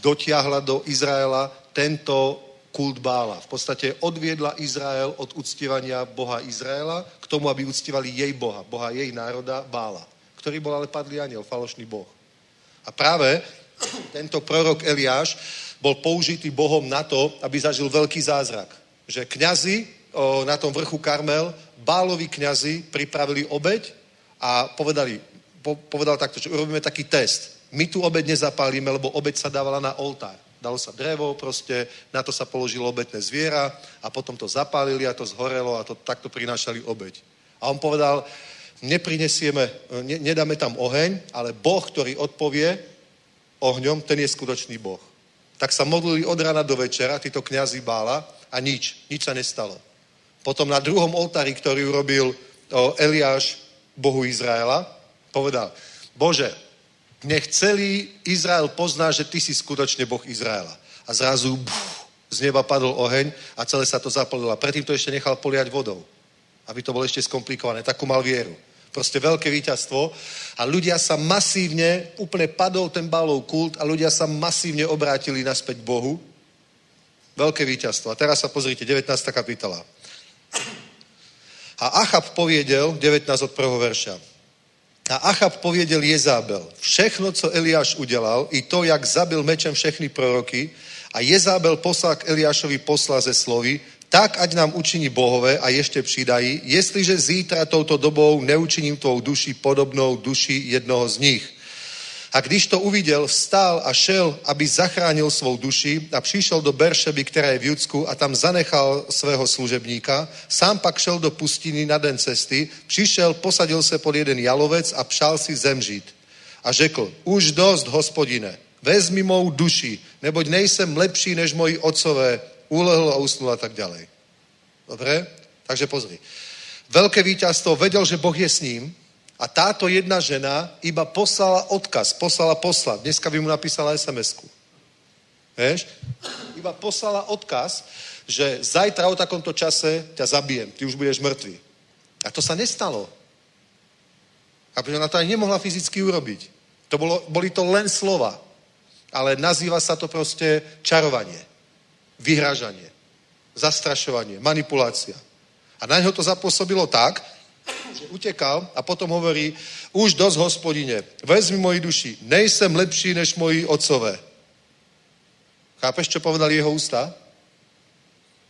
dotiahla do Izraela tento kult Bála. V podstate odviedla Izrael od uctievania Boha Izraela k tomu, aby uctievali jej Boha, Boha jej národa Bála, ktorý bol ale padlý aniel, falošný Boh. A práve tento prorok Eliáš bol použitý Bohom na to, aby zažil veľký zázrak. Že kňazi na tom vrchu Karmel, bálovi kňazi pripravili obeď a povedali, po, povedal takto, že urobíme taký test. My tu obeď nezapálime, lebo obeď sa dávala na oltár. Dalo sa drevo, proste na to sa položilo obetné zviera a potom to zapálili a to zhorelo a to takto prinášali obeď. A on povedal, neprinesieme, ne, nedáme tam oheň, ale Boh, ktorý odpovie ohňom, ten je skutočný Boh. Tak sa modlili od rana do večera, títo kňazi bála a nič, nič sa nestalo. Potom na druhom oltári, ktorý urobil Eliáš Bohu Izraela, povedal, Bože, nech celý Izrael pozná, že ty si skutočne Boh Izraela. A zrazu buf, z neba padol oheň a celé sa to zapalilo. A predtým to ešte nechal poliať vodou, aby to bolo ešte skomplikované. Takú mal vieru. Proste veľké víťazstvo. A ľudia sa masívne, úplne padol ten balov kult a ľudia sa masívne obrátili naspäť Bohu. Veľké víťazstvo. A teraz sa pozrite, 19. kapitola. A Achab poviedel, 19 od prvého verša. A Achab poviedel Jezábel, všechno, co Eliáš udělal, i to, jak zabil mečem všechny proroky, a Jezábel poslal k Eliášovi posla ze slovy, tak ať nám učiní bohové a ještě přidají, jestliže zítra touto dobou neučiním tvou duši podobnou duši jednoho z nich. A když to uviděl, vstál a šel, aby zachránil svou duši a přišel do Beršeby, která je v Judsku a tam zanechal svého služebníka. Sám pak šel do pustiny na den cesty, přišel, posadil se pod jeden jalovec a přál si zemřít. A řekl, už dost, hospodine, vezmi mou duši, neboť nejsem lepší než moji otcové, ulehl a usnul a tak ďalej. Dobre? Takže pozri. Veľké víťazstvo, vedel, že Boh je s ním, a táto jedna žena iba poslala odkaz, poslala posla. Dneska by mu napísala SMS-ku. Vieš? Iba poslala odkaz, že zajtra o takomto čase ťa zabijem, ty už budeš mŕtvý. A to sa nestalo. A ona to aj nemohla fyzicky urobiť. To bolo, boli to len slova. Ale nazýva sa to proste čarovanie, vyhražanie, zastrašovanie, manipulácia. A na neho to zapôsobilo tak, že utekal a potom hovorí, už dosť hospodine, vezmi moji duši, nejsem lepší než moji otcové. Chápeš, čo povedali jeho ústa?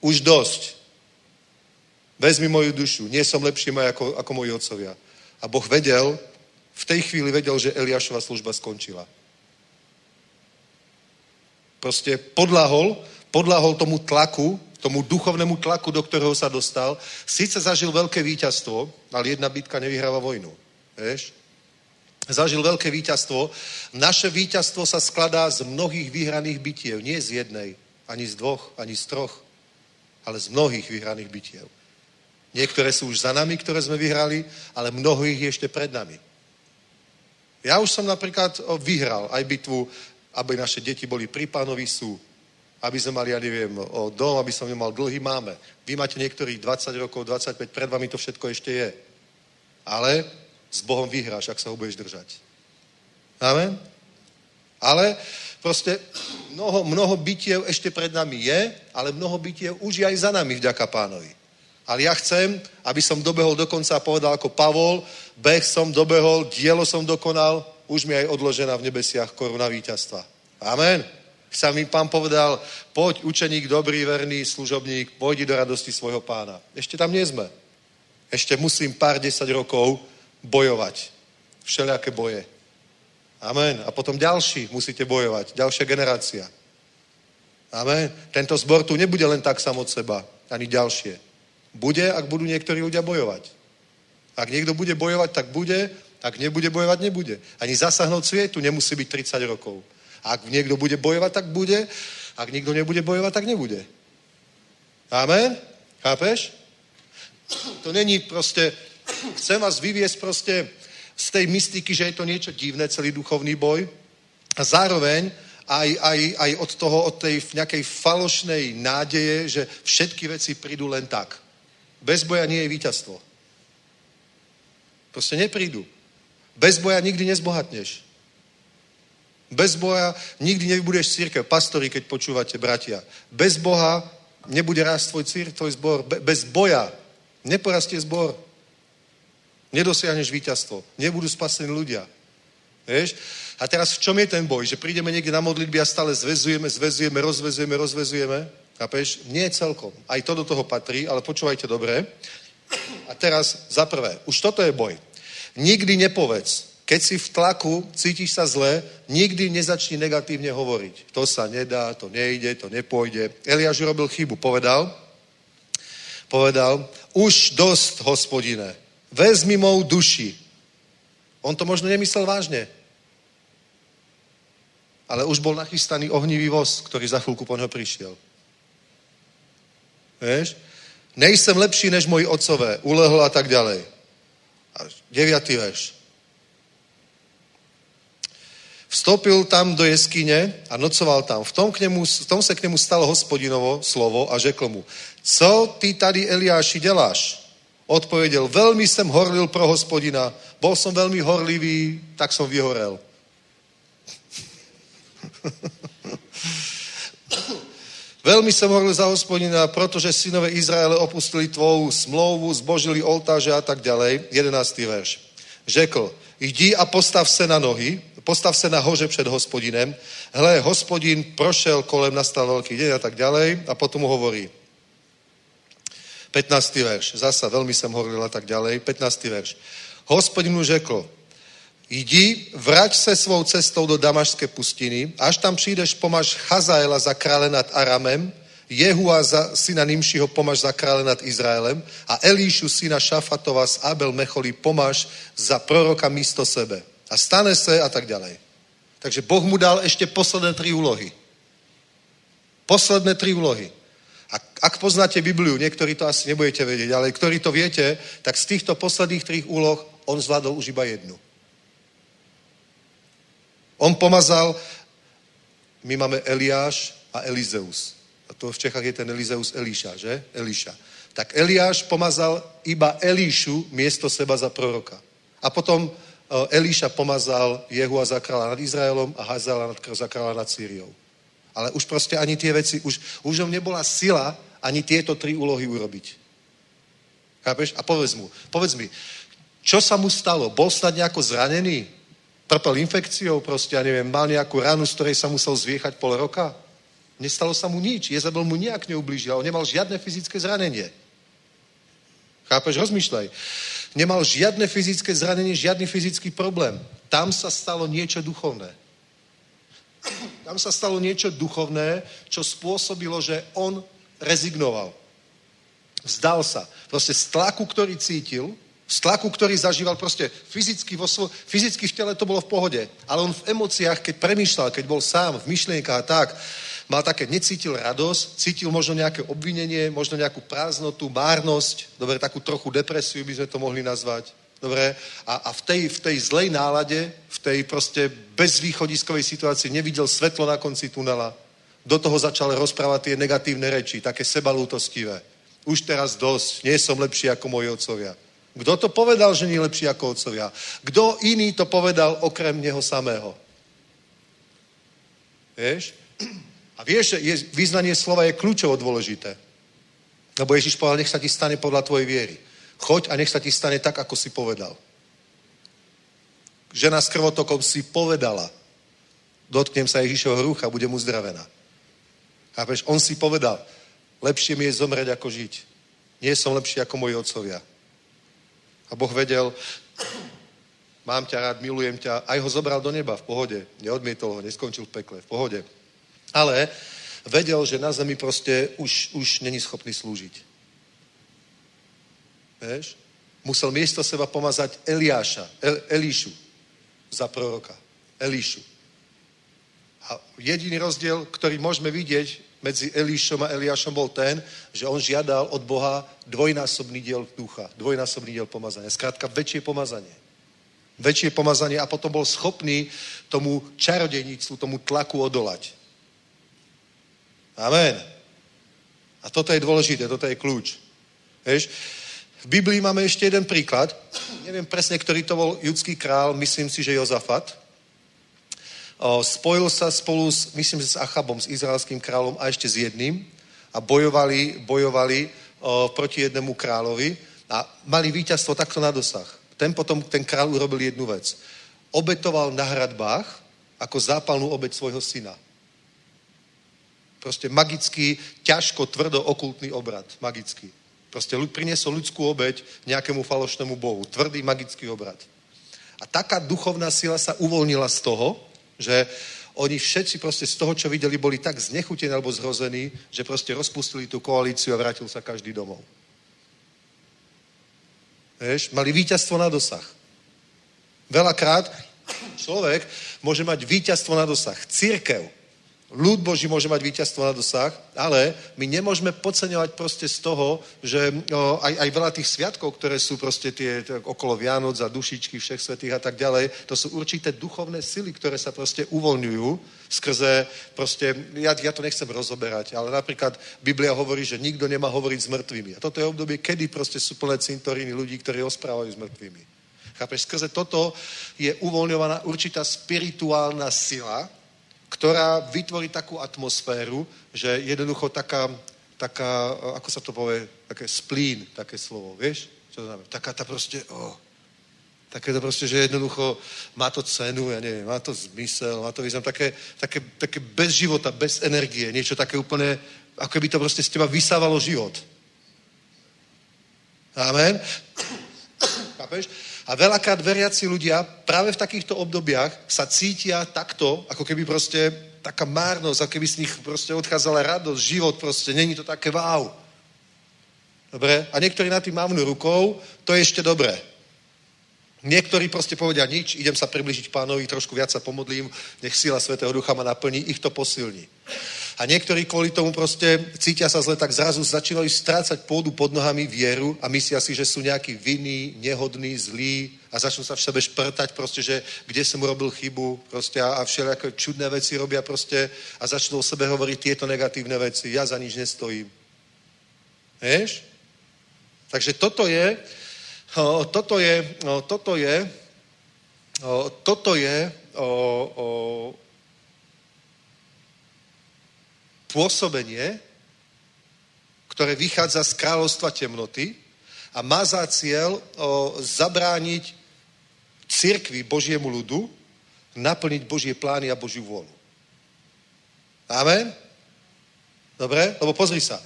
Už dosť. Vezmi moju dušu, nie som lepší ako, ako moji otcovia. A Boh vedel, v tej chvíli vedel, že Eliášova služba skončila. Proste podlahol, podlahol tomu tlaku, tomu duchovnému tlaku, do ktorého sa dostal. Sice zažil veľké víťazstvo, ale jedna bitka nevyhráva vojnu. Vieš? Zažil veľké víťazstvo. Naše víťazstvo sa skladá z mnohých vyhraných bitiev. Nie z jednej, ani z dvoch, ani z troch, ale z mnohých vyhraných bitiev. Niektoré sú už za nami, ktoré sme vyhrali, ale mnoho ich je ešte pred nami. Ja už som napríklad vyhral aj bitvu, aby naše deti boli pri pánovi sú aby sme mali, ja neviem, o dom, aby som nemal dlhy, máme. Vy máte niektorých 20 rokov, 25, pred vami to všetko ešte je. Ale s Bohom vyhráš, ak sa ho budeš držať. Amen? Ale proste mnoho, mnoho bytiev ešte pred nami je, ale mnoho bytiev už je aj za nami, vďaka pánovi. Ale ja chcem, aby som dobehol dokonca a povedal ako Pavol, beh som dobehol, dielo som dokonal, už mi aj odložená v nebesiach koruna víťazstva. Amen sa mi pán povedal, poď učeník, dobrý, verný služobník, pôjdi do radosti svojho pána. Ešte tam nie sme. Ešte musím pár desať rokov bojovať. Všelijaké boje. Amen. A potom ďalší musíte bojovať. Ďalšia generácia. Amen. Tento zbor tu nebude len tak sam od seba. Ani ďalšie. Bude, ak budú niektorí ľudia bojovať. Ak niekto bude bojovať, tak bude, ak nebude bojovať, nebude. Ani zasahnout svietu nemusí byť 30 rokov. Ak niekto bude bojovať, tak bude, ak nikto nebude bojovať, tak nebude. Amen? Chápeš? To není proste, chcem vás vyviesť proste z tej mystiky, že je to niečo divné, celý duchovný boj. A zároveň aj, aj, aj od toho, od tej nejakej falošnej nádeje, že všetky veci prídu len tak. Bez boja nie je víťazstvo. Proste neprídu. Bez boja nikdy nezbohatneš. Bez boja nikdy nebudeš církev. Pastori, keď počúvate, bratia. Bez Boha nebude rásť tvoj církev, tvoj zbor. Bez boja neporastie zbor. Nedosiahneš víťazstvo. Nebudú spasení ľudia. Vieš? A teraz v čom je ten boj? Že prídeme niekde na modlitby a stále zvezujeme, zvezujeme, rozvezujeme, rozvezujeme. Chápeš? Nie celkom. Aj to do toho patrí, ale počúvajte dobre. A teraz za prvé, už toto je boj. Nikdy nepovedz, keď si v tlaku, cítiš sa zle, nikdy nezačni negatívne hovoriť. To sa nedá, to nejde, to nepôjde. Eliáš urobil chybu. Povedal, povedal, už dosť, hospodine, vezmi mou duši. On to možno nemyslel vážne. Ale už bol nachystaný ohnivý voz, ktorý za chvíľku po neho prišiel. Vieš? Nejsem lepší než moji otcové, ulehl a tak ďalej. A deviatý verš. Vstoupil tam do jeskyne a nocoval tam. V tom, k nemu, v tom se k němu stalo hospodinovo slovo a řekl mu, co ty tady Eliáši děláš? Odpověděl, veľmi jsem horlil pro hospodina, bol som veľmi horlivý, tak som vyhorel. Veľmi som horlil za hospodina, protože synové Izraele opustili tvou smlouvu, zbožili oltáže a tak ďalej. 11. verš. Řekl, jdi a postav se na nohy, postav se na hoře před hospodinem. Hle, hospodin prošel kolem, nastal veľký deň a tak ďalej. A potom mu hovorí, 15. verš, zasa veľmi som horlil a tak ďalej. 15. verš. Hospodin mu řekl, jdi, vrať se svou cestou do Damašské pustiny, až tam přijdeš, pomáš Chazaela za krále nad Aramem, Jehua za syna Nimšiho pomáš za krále nad Izraelem a Elíšu syna Šafatova z Abel Mecholí pomáš za proroka místo sebe. A stane se a tak ďalej. Takže Boh mu dal ešte posledné tri úlohy. Posledné tri úlohy. A ak poznáte Bibliu, niektorí to asi nebudete vedieť, ale ktorí to viete, tak z týchto posledných trých úloh on zvládol už iba jednu. On pomazal, my máme Eliáš a Elizeus. A to v Čechách je ten Elizeus Elíša, že? Elíša. Tak Eliáš pomazal iba Elíšu miesto seba za proroka. A potom Elíša pomazal Jehua za kráľa nad Izraelom a Hazala za kráľa nad Sýriou. Ale už proste ani tie veci, už, už on nebola sila ani tieto tri úlohy urobiť. Chápeš? A povedz mu, povedz mi, čo sa mu stalo? Bol snad nejako zranený? Trpel infekciou proste, ja neviem, mal nejakú ranu, z ktorej sa musel zviechať pol roka? Nestalo sa mu nič. Jezabel mu nejak neublížil. On nemal žiadne fyzické zranenie. Chápeš? Rozmýšľaj. Nemal žiadne fyzické zranenie, žiadny fyzický problém. Tam sa stalo niečo duchovné. Tam sa stalo niečo duchovné, čo spôsobilo, že on rezignoval. Vzdal sa. Proste z tlaku, ktorý cítil, z tlaku, ktorý zažíval proste fyzicky, vo svo, fyzicky v tele to bolo v pohode, ale on v emóciách, keď premýšľal, keď bol sám v myšlienkách a tak, mal také, necítil radosť, cítil možno nejaké obvinenie, možno nejakú prázdnotu, márnosť, dobre, takú trochu depresiu by sme to mohli nazvať, dobre, a, a v, tej, v tej zlej nálade, v tej proste bezvýchodiskovej situácii nevidel svetlo na konci tunela, do toho začal rozprávať tie negatívne reči, také sebalútostivé. Už teraz dosť, nie som lepší ako moji otcovia. Kto to povedal, že nie lepší ako otcovia? Kto iný to povedal okrem neho samého? Vieš? Vieš, je, význanie slova je kľúčovo dôležité. Lebo Ježiš povedal, nech sa ti stane podľa tvojej viery. Choď a nech sa ti stane tak, ako si povedal. Žena s krvotokom si povedala, dotknem sa Ježišovho rucha, bude mu zdravená. Chápeš? On si povedal, lepšie mi je zomrieť, ako žiť. Nie som lepší ako moji otcovia. A Boh vedel, mám ťa rád, milujem ťa, aj ho zobral do neba v pohode. Neodmietol ho, neskončil v pekle, v pohode. Ale vedel, že na zemi proste už, už není schopný slúžiť. Vieš? Musel miesto seba pomazať Eliáša, El, Elíšu za proroka. Elíšu. A jediný rozdiel, ktorý môžeme vidieť medzi Elíšom a Eliášom bol ten, že on žiadal od Boha dvojnásobný diel ducha, dvojnásobný diel pomazania. Skrátka väčšie pomazanie. Väčšie pomazanie a potom bol schopný tomu čarodejníctvu, tomu tlaku odolať. Amen. A toto je dôležité, toto je kľúč. Vieš? V Biblii máme ešte jeden príklad. Neviem presne, ktorý to bol judský král, myslím si, že Jozafat. O, spojil sa spolu s, myslím, s Achabom, s izraelským kráľom a ešte s jedným a bojovali, bojovali o, proti jednému kráľovi a mali víťazstvo takto na dosah. Ten potom, ten král urobil jednu vec. Obetoval na hradbách ako zápalnú obeď svojho syna. Proste magický, ťažko, tvrdo, okultný obrad. Magický. Proste priniesol ľudskú obeď nejakému falošnému bohu. Tvrdý magický obrad. A taká duchovná sila sa uvoľnila z toho, že oni všetci proste z toho, čo videli, boli tak znechutení alebo zhrození, že proste rozpustili tú koalíciu a vrátil sa každý domov. Vieš, mali víťazstvo na dosah. Veľakrát človek môže mať víťazstvo na dosah. Církev ľud Boží môže mať víťazstvo na dosah, ale my nemôžeme podceňovať proste z toho, že o, aj, aj veľa tých sviatkov, ktoré sú proste tie okolo Vianoc a dušičky všech svetých a tak ďalej, to sú určité duchovné sily, ktoré sa proste uvoľňujú skrze proste, ja, ja to nechcem rozoberať, ale napríklad Biblia hovorí, že nikto nemá hovoriť s mŕtvými. A toto je obdobie, kedy proste sú plné cintoríny ľudí, ktorí rozprávajú s mŕtvými. Chápeš? Skrze toto je uvoľňovaná určitá spirituálna sila, ktorá vytvorí takú atmosféru, že jednoducho taká, taká ako sa to povie, také splín, také slovo, vieš? Čo to znamená? Taká tá proste, oh, také to proste, že jednoducho má to cenu, ja neviem, má to zmysel, má to význam, také, také, také bez života, bez energie, niečo také úplne, ako by to proste z teba vysávalo život. Amen? Chápeš? A veľakrát veriaci ľudia práve v takýchto obdobiach sa cítia takto, ako keby proste taká márnosť, ako keby z nich proste odchádzala radosť, život proste, není to také wow. Dobre? A niektorí na tým mávnu rukou, to je ešte dobré. Niektorí proste povedia nič, idem sa približiť pánovi, trošku viac sa pomodlím, nech sila Svetého Ducha ma naplní, ich to posilní. A niektorí kvôli tomu proste cítia sa zle, tak zrazu začínajú strácať pôdu pod nohami vieru a myslia si, že sú nejakí vinní, nehodní, zlí a začnú sa v sebe šprtať proste, že kde som urobil chybu proste a, a všelijaké čudné veci robia proste a začnú o sebe hovoriť tieto negatívne veci. Ja za nič nestojím. Vieš? Takže toto je, toto je, toto je, toto je pôsobenie, ktoré vychádza z kráľovstva temnoty a má za cieľ zabrániť cirkvi Božiemu ľudu naplniť Božie plány a Božiu vôľu. Amen? Dobre? Lebo pozri sa.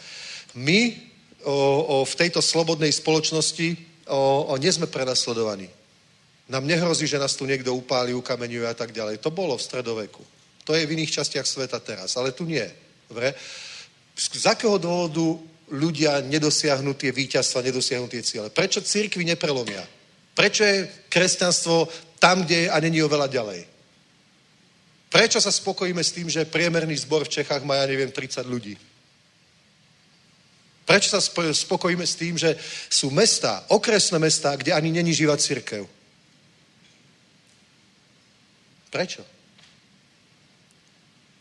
My o, o, v tejto slobodnej spoločnosti o, o, nie sme prenasledovaní. Nám nehrozí, že nás tu niekto upáli, ukameňuje a tak ďalej. To bolo v stredoveku. To je v iných častiach sveta teraz, ale tu nie. Dobre? Z akého dôvodu ľudia nedosiahnu tie víťazstva, nedosiahnu tie ciele? Prečo církvy neprelomia? Prečo je kresťanstvo tam, kde je a není oveľa ďalej? Prečo sa spokojíme s tým, že priemerný zbor v Čechách má, ja neviem, 30 ľudí? Prečo sa spokojíme s tým, že sú mesta, okresné mesta, kde ani není živá církev? Prečo?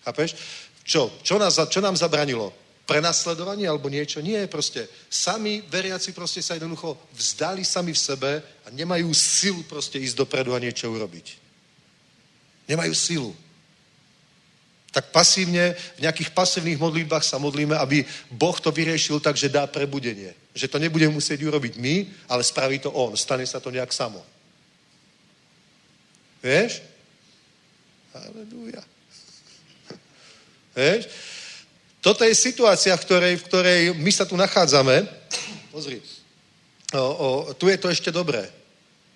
Chápeš? Čo? Čo, nás, čo nám zabranilo? Prenasledovanie alebo niečo? Nie, proste. Sami veriaci proste sa jednoducho vzdali sami v sebe a nemajú silu proste ísť dopredu a niečo urobiť. Nemajú silu. Tak pasívne, v nejakých pasívnych modlitbách sa modlíme, aby Boh to vyriešil tak, že dá prebudenie. Že to nebudeme musieť urobiť my, ale spraví to On. Stane sa to nejak samo. Vieš? Aleluja. Vieš? Toto je situácia, v ktorej, v ktorej my sa tu nachádzame. Pozri, o, o, tu je to ešte dobré.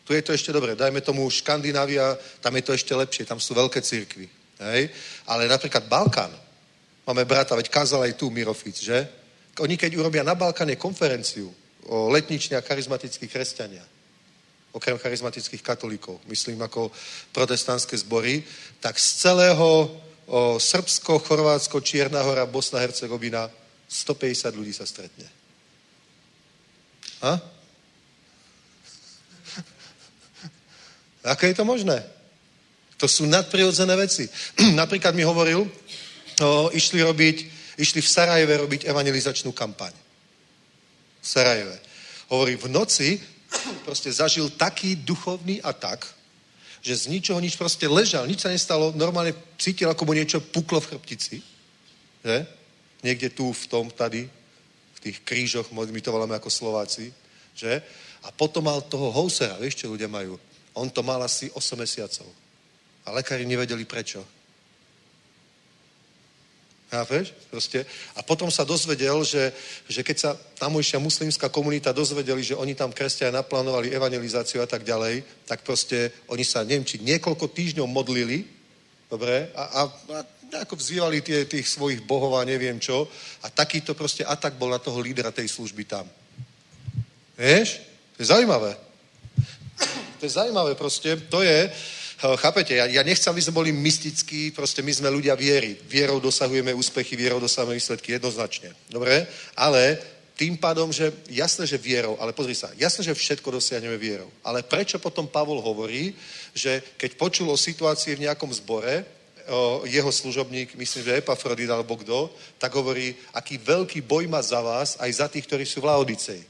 Tu je to ešte dobré. Dajme tomu Škandinávia, tam je to ešte lepšie, tam sú veľké církvy. Hej? Ale napríklad Balkán, máme brata, veď kázal aj tu Mirofic, že? Oni keď urobia na Balkáne konferenciu, o letnične a charizmatickí kresťania. Okrem charizmatických katolíkov, myslím ako protestantské zbory, tak z celého o, Srbsko, Chorvátsko, Čierna hora, Bosna, Hercegovina 150 ľudí sa stretne. A? Ako je to možné? To sú nadprirodzené veci. Napríklad mi hovoril, o, išli robiť, išli v Sarajeve robiť evangelizačnú kampaň. V Sarajeve. Hovorí, v noci proste zažil taký duchovný atak, že z ničoho nič proste ležal, nič sa nestalo, normálne cítil, ako mu niečo puklo v chrbtici. Že? Niekde tu, v tom, tady, v tých krížoch, my to voláme ako Slováci. Že? A potom mal toho housera, vieš, čo ľudia majú? On to mal asi 8 mesiacov. A lekári nevedeli prečo. Chápeš? Proste. A potom sa dozvedel, že, že keď sa tamojšia muslimská komunita dozvedeli, že oni tam kresťania naplánovali evangelizáciu a tak ďalej, tak proste oni sa, neviem, či niekoľko týždňov modlili, dobre, a, a, a ako vzývali tie, tých svojich bohov a neviem čo. A takýto proste atak bol na toho lídra tej služby tam. Vieš? To je zaujímavé. To je zaujímavé proste. To je, Chápete, ja, ja nechcem, aby sme boli mystickí, proste my sme ľudia viery. Vierou dosahujeme úspechy, vierou dosahujeme výsledky jednoznačne. Dobre? Ale tým pádom, že jasné, že vierou, ale pozri sa, jasné, že všetko dosiahneme vierou. Ale prečo potom Pavol hovorí, že keď počul o situácii v nejakom zbore, jeho služobník, myslím, že Epafrodit alebo kto, tak hovorí, aký veľký boj má za vás, aj za tých, ktorí sú v Laodicej.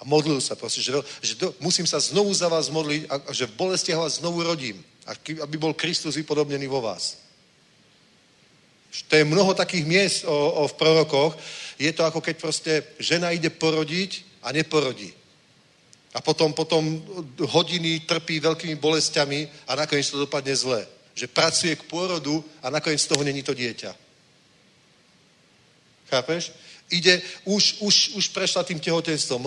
A modlil sa proste, že, že do, musím sa znovu za vás modliť a, a že v bolesti vás znovu rodím. Aby bol Kristus vypodobnený vo vás. To je mnoho takých miest o, o, v prorokoch. Je to ako keď proste žena ide porodiť a neporodí. A potom, potom hodiny trpí veľkými bolestiami a nakoniec to dopadne zle. Že pracuje k pôrodu a nakoniec z toho není to dieťa. Chápeš? Ide, už, už, už prešla tým tehotenstvom.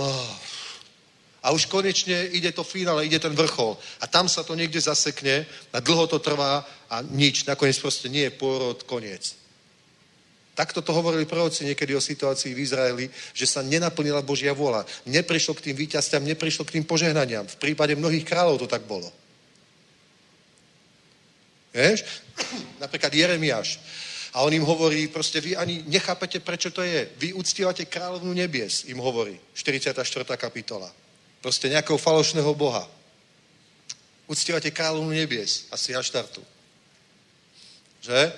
A už konečne ide to finále, ide ten vrchol. A tam sa to niekde zasekne a dlho to trvá a nič. Nakoniec proste nie je pôrod, koniec. Takto to hovorili proroci niekedy o situácii v Izraeli, že sa nenaplnila Božia vôľa. Neprišlo k tým víťazťam, neprišlo k tým požehnaniam. V prípade mnohých kráľov to tak bolo. Vieš? Napríklad Jeremiáš. A on im hovorí, proste vy ani nechápete, prečo to je. Vy uctívate kráľovnú nebies, im hovorí. 44. kapitola. Proste nejakého falošného boha. Uctívate kráľovnú nebies, asi štartu. Že?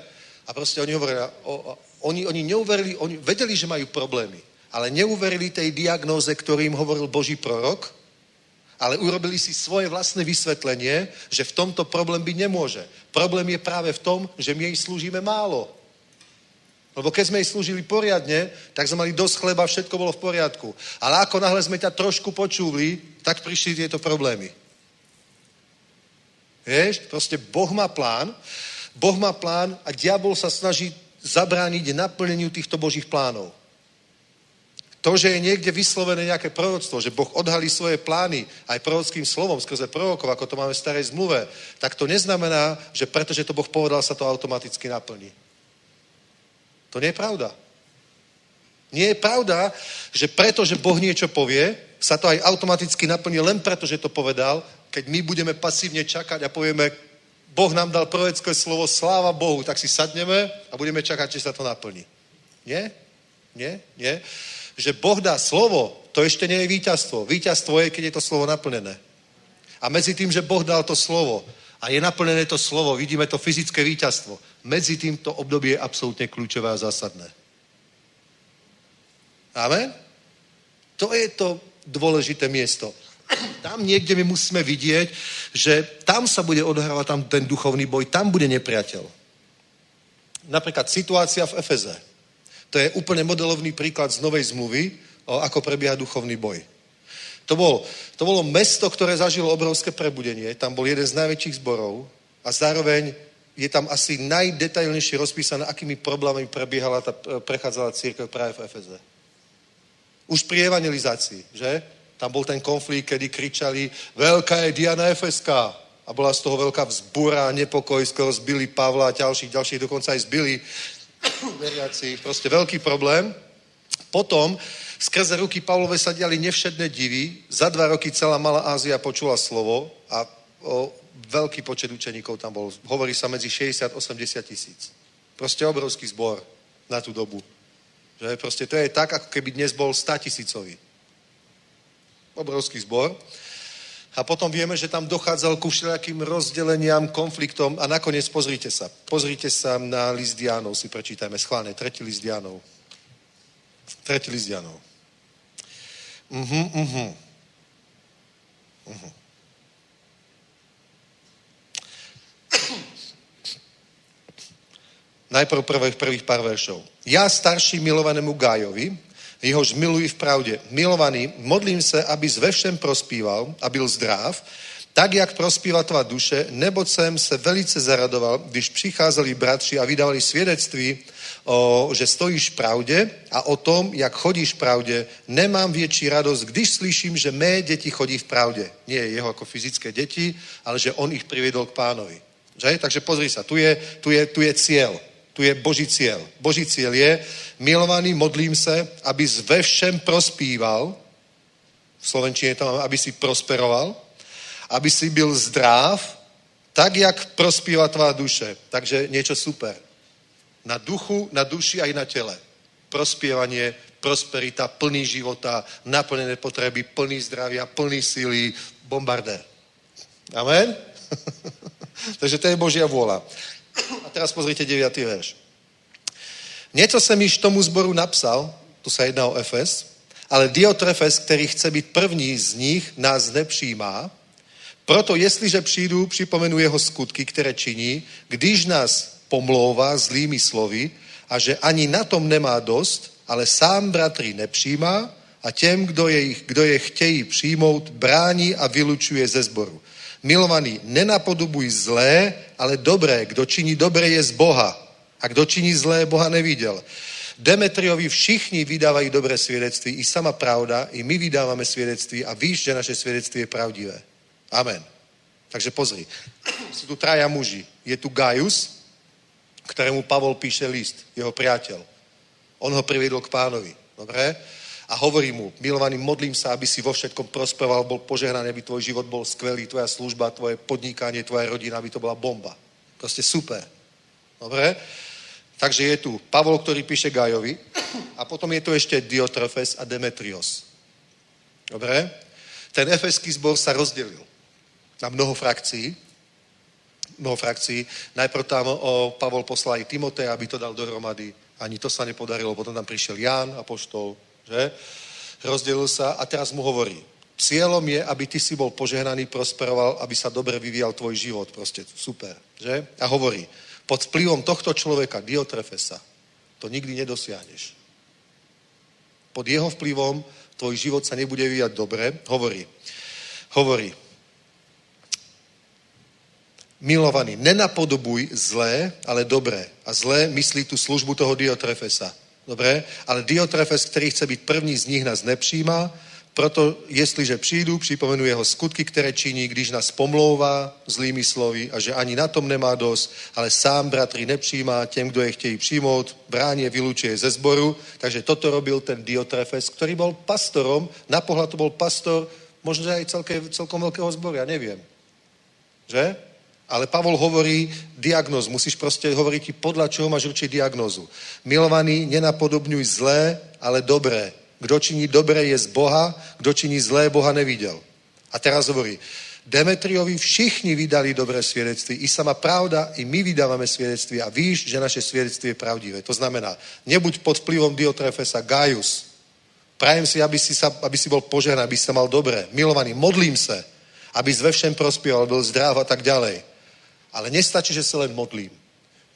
A proste oni hovorí, o, oni, oni neuverili, oni vedeli, že majú problémy, ale neuverili tej diagnóze, ktorý im hovoril Boží prorok, ale urobili si svoje vlastné vysvetlenie, že v tomto problém byť nemôže. Problém je práve v tom, že my jej slúžime málo. Lebo keď sme jej slúžili poriadne, tak sme mali dosť chleba, všetko bolo v poriadku. Ale ako náhle sme ťa trošku počuli, tak prišli tieto problémy. Vieš, proste Boh má plán, Boh má plán a diabol sa snaží zabrániť naplneniu týchto Božích plánov. To, že je niekde vyslovené nejaké proroctvo, že Boh odhalí svoje plány aj prorockým slovom skrze prorokov, ako to máme v starej zmluve, tak to neznamená, že pretože to Boh povedal, sa to automaticky naplní. To nie je pravda. Nie je pravda, že preto, že Boh niečo povie, sa to aj automaticky naplní len preto, že to povedal, keď my budeme pasívne čakať a povieme, Boh nám dal prorocké slovo, sláva Bohu, tak si sadneme a budeme čakať, či sa to naplní. Nie? Nie? Nie? Že Boh dá slovo, to ešte nie je víťazstvo. Víťazstvo je, keď je to slovo naplnené. A medzi tým, že Boh dal to slovo a je naplnené to slovo, vidíme to fyzické víťazstvo. Medzi týmto období je absolútne kľúčové a zásadné. Amen? To je to dôležité miesto. Tam niekde my musíme vidieť, že tam sa bude odhrávať tam ten duchovný boj, tam bude nepriateľ. Napríklad situácia v Efeze. To je úplne modelovný príklad z Novej zmluvy, o ako prebieha duchovný boj. To, bol, to bolo mesto, ktoré zažilo obrovské prebudenie. Tam bol jeden z najväčších zborov a zároveň je tam asi najdetailnejšie rozpísané, akými problémami prebiehala tá, prechádzala církev práve v Efeze. Už pri evangelizácii, že? Tam bol ten konflikt, kedy kričali, veľká je Diana Efeská. A bola z toho veľká vzbúra, nepokoj, skoro zbili Pavla a ďalších, ďalších dokonca aj zbili veriaci. Proste veľký problém. Potom Skrze ruky Pavlove sa diali nevšedné divy. Za dva roky celá Malá Ázia počula slovo a o, veľký počet učeníkov tam bol. Hovorí sa medzi 60-80 tisíc. Proste obrovský zbor na tú dobu. Že proste to je tak, ako keby dnes bol 100 tisícový. Obrovský zbor. A potom vieme, že tam dochádzal ku všelijakým rozdeleniam, konfliktom a nakoniec pozrite sa. Pozrite sa na list Dianov, si prečítajme schválne, tretí list Dianov. Tretí list Dianov. Mhm, mhm. Mhm. Najprv prvých, prvých pár veršov. Ja starší milovanému Gájovi, jehož miluji v pravde. Milovaný, modlím se, aby ve všem prospíval a byl zdrav, tak, jak prospíva tvá duše, neboť jsem se velice zaradoval, když přicházeli bratři a vydávali svědectví, že stojíš v pravde a o tom, jak chodíš v pravde, nemám větší radost, když slyším, že mé děti chodí v pravde. Nie jeho ako fyzické deti, ale že on ich priviedol k pánovi. Že? Takže pozri sa, tu je, tu je, tu je cieľ. Tu je Boží cieľ. Boží cieľ je, milovaný, modlím se, aby ve všem prospíval, v Slovenčine to máme, aby si prosperoval, aby si byl zdrav, tak, jak prospíva tvá duše. Takže niečo super. Na duchu, na duši aj na tele. Prospievanie, prosperita, plný života, naplnené potreby, plný zdravia, plný síly, bombardér. Amen? Takže to je Božia vôľa. A teraz pozrite 9. verš. Něco jsem již tomu zboru napsal, tu se jedná o Efes, ale Diotrefes, který chce být první z nich, nás nepřijímá. Proto jestliže přijdu, připomenu jeho skutky, které činí, když nás pomlouvá zlými slovy a že ani na tom nemá dost, ale sám bratry nepřijímá a těm, kdo je, kdo je chtějí přijmout, brání a vylučuje ze zboru. Milovaný, nenapodobuj zlé, ale dobré. Kdo činí dobré, je z Boha. A kdo činí zlé, Boha neviděl. Demetriovi všichni vydávají dobré svědectví, i sama pravda, i my vydáváme svědectví a víš, že naše svědectví je pravdivé. Amen. Takže pozri, sú tu traja muži. Je tu Gaius, ktorému Pavol píše list, jeho priateľ. On ho priviedol k pánovi. Dobre? A hovorí mu, milovaný, modlím sa, aby si vo všetkom prosperoval, bol požehnaný, aby tvoj život bol skvelý, tvoja služba, tvoje podnikanie, tvoja rodina, aby to bola bomba. Proste super. Dobre? Takže je tu Pavol, ktorý píše Gajovi a potom je tu ešte Diotrefes a Demetrios. Dobre? Ten efeský zbor sa rozdelil na mnoho frakcií. Mnoho frakcií. Najprv tam o, Pavol poslal aj Timote, aby to dal dohromady. Ani to sa nepodarilo. Potom tam prišiel Ján, apoštol, že? Rozdelil sa a teraz mu hovorí, cieľom je, aby ty si bol požehnaný, prosperoval, aby sa dobre vyvíjal tvoj život. Proste super, že? A hovorí, pod vplyvom tohto človeka, Diotrefesa, to nikdy nedosiahneš. Pod jeho vplyvom tvoj život sa nebude vyvíjať dobre. Hovorí, hovorí, milovaný, nenapodobuj zlé, ale dobré. A zlé myslí tu službu toho Diotrefesa. Dobre? Ale Diotrefes, ktorý chce byť první z nich, nás nepřijímá, proto jestliže přijdu, připomenu jeho skutky, které činí, když nás pomlouvá zlými slovy a že ani na tom nemá dost, ale sám bratry nepřijímá těm, kdo je chtějí přijmout, bráně vylučuje ze zboru. Takže toto robil ten Diotrefes, ktorý bol pastorom, na pohľad to bol pastor možno aj celké, celkom veľkého zboru, ja neviem. Že? Ale Pavol hovorí diagnoz. Musíš proste hovoriť podľa čoho máš určiť diagnozu. Milovaný, nenapodobňuj zlé, ale dobré. Kdo činí dobré je z Boha, kdo činí zlé, Boha neviděl. A teraz hovorí, Demetriovi všichni vydali dobré svedectví. I sama pravda, i my vydávame svedectví a víš, že naše svedectví je pravdivé. To znamená, nebuď pod vplyvom Diotrefesa, Gaius. Prajem si, aby si, sa, aby si bol požehnaný, aby si sa mal dobré. Milovaný, modlím se, aby ve všem prospieval, byl zdrav a tak ďalej. Ale nestačí, že sa len modlím.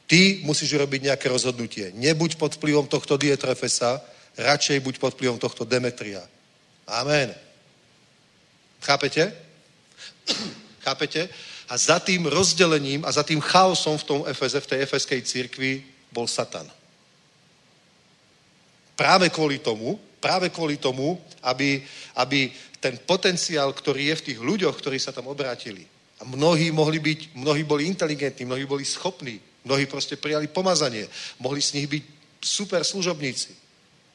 Ty musíš urobiť nejaké rozhodnutie. Nebuď pod vplyvom tohto Dietrefesa, radšej buď pod vplyvom tohto Demetria. Amen. Chápete? Chápete? A za tým rozdelením a za tým chaosom v tom Efeze, v tej efeskej církvi bol Satan. Práve kvôli tomu, práve kvôli tomu, aby, aby ten potenciál, ktorý je v tých ľuďoch, ktorí sa tam obrátili, a mnohí mohli byť, mnohí boli inteligentní, mnohí boli schopní, mnohí proste prijali pomazanie, mohli z nich byť super služobníci.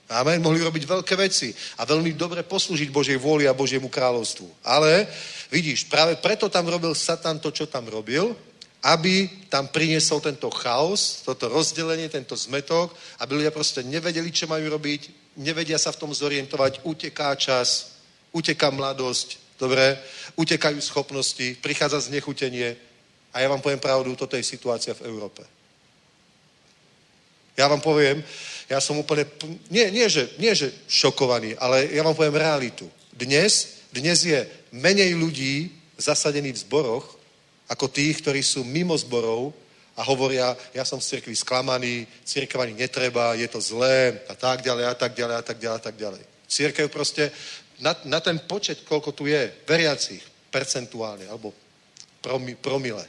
Amen. Mohli robiť veľké veci a veľmi dobre poslúžiť Božej vôli a Božiemu kráľovstvu. Ale vidíš, práve preto tam robil Satan to, čo tam robil, aby tam priniesol tento chaos, toto rozdelenie, tento zmetok, aby ľudia proste nevedeli, čo majú robiť, nevedia sa v tom zorientovať, uteká čas, uteká mladosť, dobre, utekajú schopnosti, prichádza znechutenie a ja vám poviem pravdu, toto je situácia v Európe. Ja vám poviem, ja som úplne, nie, nie, že, nie že šokovaný, ale ja vám poviem realitu. Dnes, dnes je menej ľudí zasadených v zboroch, ako tých, ktorí sú mimo zborov a hovoria, ja som z cirkvi sklamaný, cirkev ani netreba, je to zlé a tak ďalej a tak ďalej a tak ďalej a tak ďalej. Církev proste na, na ten počet, koľko tu je, veriacich, percentuálne, alebo promi, promile.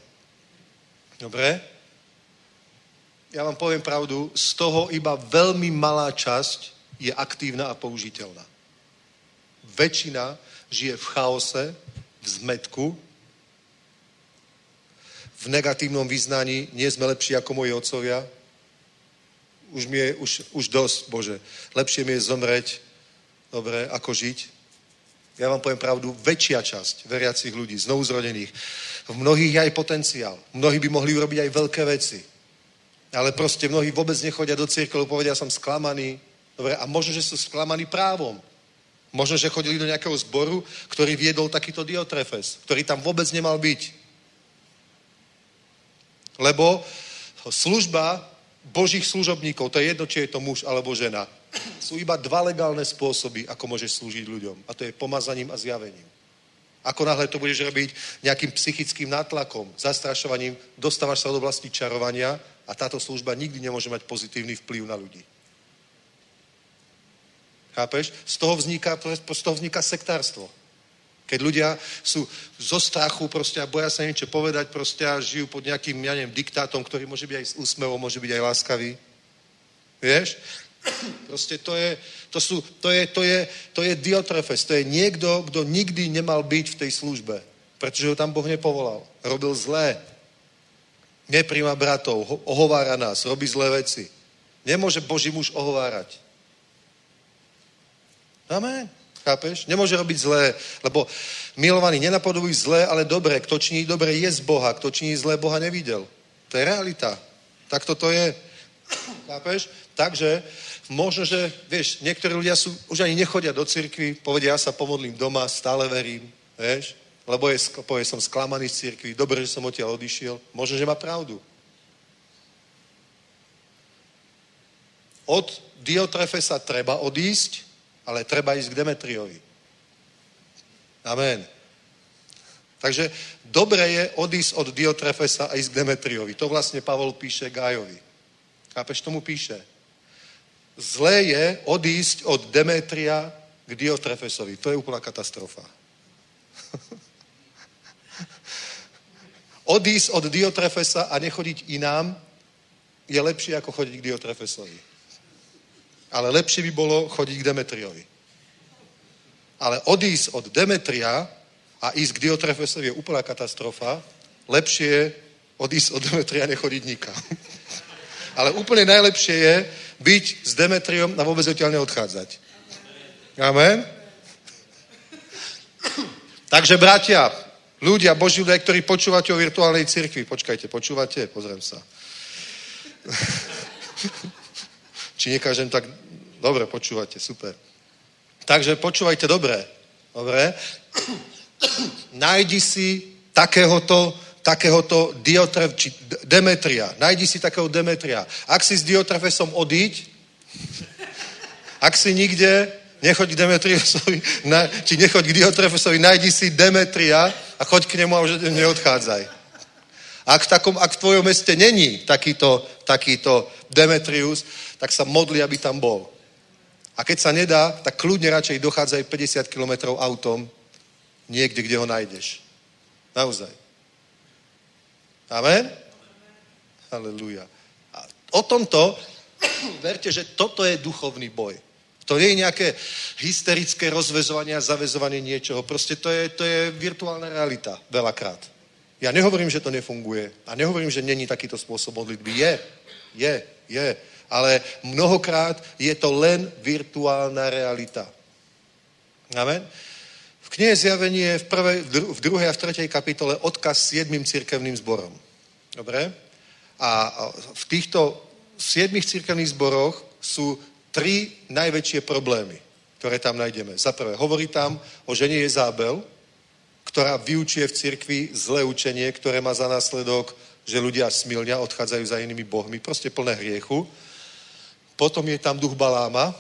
Dobre? Ja vám poviem pravdu, z toho iba veľmi malá časť je aktívna a použiteľná. Väčšina žije v chaose, v zmetku, v negatívnom význaní, nie sme lepší ako moji otcovia. Už mi je, už, už dosť, Bože. Lepšie mi je zomreť, dobre, ako žiť. Ja vám poviem pravdu, väčšia časť veriacich ľudí, znovu zrodených, v mnohých je aj potenciál. Mnohí by mohli urobiť aj veľké veci. Ale proste mnohí vôbec nechodia do církve, povedia, som sklamaný. Dobre, a možno, že sú sklamaní právom. Možno, že chodili do nejakého zboru, ktorý viedol takýto Diotrefes, ktorý tam vôbec nemal byť. Lebo služba božích služobníkov, to je jedno, či je to muž alebo žena, sú iba dva legálne spôsoby, ako môžeš slúžiť ľuďom. A to je pomazaním a zjavením. Ako náhle to budeš robiť nejakým psychickým nátlakom, zastrašovaním, dostávaš sa do oblasti čarovania a táto služba nikdy nemôže mať pozitívny vplyv na ľudí. Chápeš? Z toho vzniká, z toho vzniká sektárstvo. Keď ľudia sú zo strachu proste a boja sa niečo povedať proste a žijú pod nejakým, ja neviem, diktátom, ktorý môže byť aj s úsmevom, môže byť aj láskavý. Vieš? Proste to je, to, sú, to, je, to, je, to je Diotrefes, to je niekto, kto nikdy nemal byť v tej službe, pretože ho tam Boh nepovolal. Robil zlé. Nepríma bratov, ohovára nás, robí zlé veci. Nemôže Boží muž ohovárať. Amen. Chápeš? Nemôže robiť zlé, lebo milovaný nenapodobuj zlé, ale dobré. Kto činí dobré, je z Boha. Kto činí zlé, Boha nevidel. To je realita. Tak toto je. Chápeš? Takže možno, že, vieš, niektorí ľudia sú, už ani nechodia do cirkvi, povedia, ja sa pomodlím doma, stále verím, vieš, lebo je, povie, som sklamaný z cirkvi, dobre, že som odtiaľ odišiel. Možno, že má pravdu. Od Diotrefesa treba odísť, ale treba ísť k Demetriovi. Amen. Takže dobre je odísť od Diotrefesa a ísť k Demetriovi. To vlastne Pavol píše Gájovi. Chápeš, tomu píše. Zlé je odísť od Demetria k Diotrefesovi. To je úplná katastrofa. odísť od Diotrefesa a nechodiť inám je lepšie ako chodiť k Diotrefesovi. Ale lepšie by bolo chodiť k Demetriovi. Ale odísť od Demetria a ísť k Diotrefesovi je úplná katastrofa. Lepšie je odísť od Demetria a nechodiť nikam. Ale úplne najlepšie je byť s Demetriom a vôbec odtiaľ neodchádzať. Amen? Takže bratia, ľudia, Boží ľudia, ktorí počúvate o virtuálnej cirkvi, počkajte, počúvate? Pozriem sa. Či nekážem tak... Dobre, počúvate, super. Takže počúvajte dobre. Dobre? Najdi si takéhoto takéhoto Diotref, či Demetria. Najdi si takého Demetria. Ak si s Diotrefesom odíď, ak si nikde, nechoď k Demetriosovi, na, či nechoď k Diotrefesovi, najdi si Demetria a choď k nemu a už neodchádzaj. Ak v, takom, ak v tvojom meste není takýto, takýto Demetrius, tak sa modli, aby tam bol. A keď sa nedá, tak kľudne radšej dochádzaj 50 kilometrov autom niekde, kde ho nájdeš. Naozaj. Amen? Halelúja. A o tomto, verte, že toto je duchovný boj. To nie je nejaké hysterické rozvezovanie a zavezovanie niečoho. Proste to je, to je virtuálna realita veľakrát. Ja nehovorím, že to nefunguje. A nehovorím, že není takýto spôsob modlitby. Je, je, je. ale mnohokrát je to len virtuálna realita. Amen. Knihe Zjavení je v, prvej, v druhej a v tretej kapitole odkaz siedmým cirkevným zborom. Dobre? A v týchto siedmých cirkevných zboroch sú tri najväčšie problémy, ktoré tam nájdeme. Za prvé, hovorí tam o žene Jezábel, ktorá vyučuje v cirkvi zlé učenie, ktoré má za následok, že ľudia smilňa, odchádzajú za inými bohmi, proste plné hriechu. Potom je tam duch Baláma,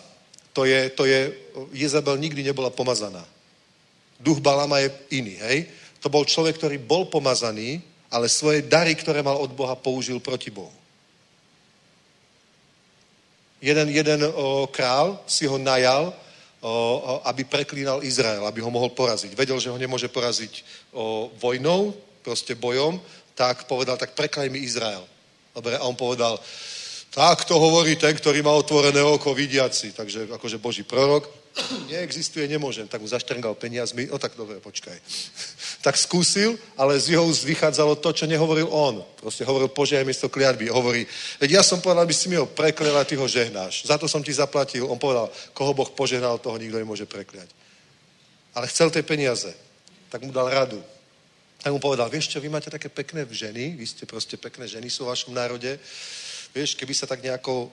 to je, to je, Jezabel nikdy nebola pomazaná. Duch Baláma je iný, hej? To bol človek, ktorý bol pomazaný, ale svoje dary, ktoré mal od Boha, použil proti Bohu. Jeden, jeden o, král si ho najal, o, o, aby preklínal Izrael, aby ho mohol poraziť. Vedel, že ho nemôže poraziť o, vojnou, proste bojom, tak povedal, tak preklaj mi Izrael. Dobre, a on povedal, tak to hovorí ten, ktorý má otvorené oko vidiaci. Takže akože Boží prorok. Neexistuje, nemôžem. Tak mu zaštrngal peniazmi. No tak dobre, počkaj. tak skúsil, ale z jeho úst vychádzalo to, čo nehovoril on. Proste hovoril požiaj miesto kliatby. Hovorí, veď ja som povedal, aby si mi ho preklial a ty ho žehnáš. Za to som ti zaplatil. On povedal, koho Boh požehnal, toho nikto nemôže prekliať. Ale chcel tie peniaze. Tak mu dal radu. Tak mu povedal, vieš čo, vy máte také pekné ženy, vy ste proste pekné ženy sú v vašom národe Vieš, keby sa tak nejako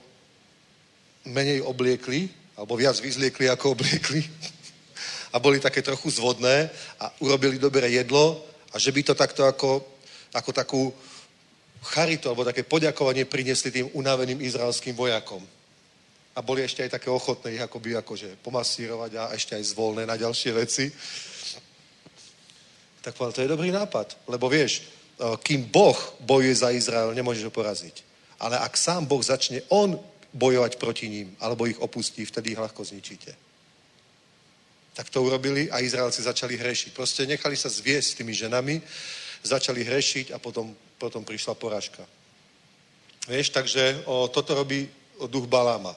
menej obliekli, alebo viac vyzliekli, ako obliekli, a boli také trochu zvodné a urobili dobré jedlo a že by to takto ako, ako takú charitu alebo také poďakovanie priniesli tým unaveným izraelským vojakom. A boli ešte aj také ochotné ich akoby akože pomasírovať a ešte aj zvolné na ďalšie veci. Tak povedal, to je dobrý nápad, lebo vieš, kým Boh bojuje za Izrael, nemôžeš ho poraziť. Ale ak sám Boh začne on bojovať proti ním, alebo ich opustí, vtedy ich ľahko zničíte. Tak to urobili a Izraelci začali hrešiť. Proste nechali sa zviesť tými ženami, začali hrešiť a potom, potom prišla porážka. Vieš, takže o, toto robí o duch Baláma.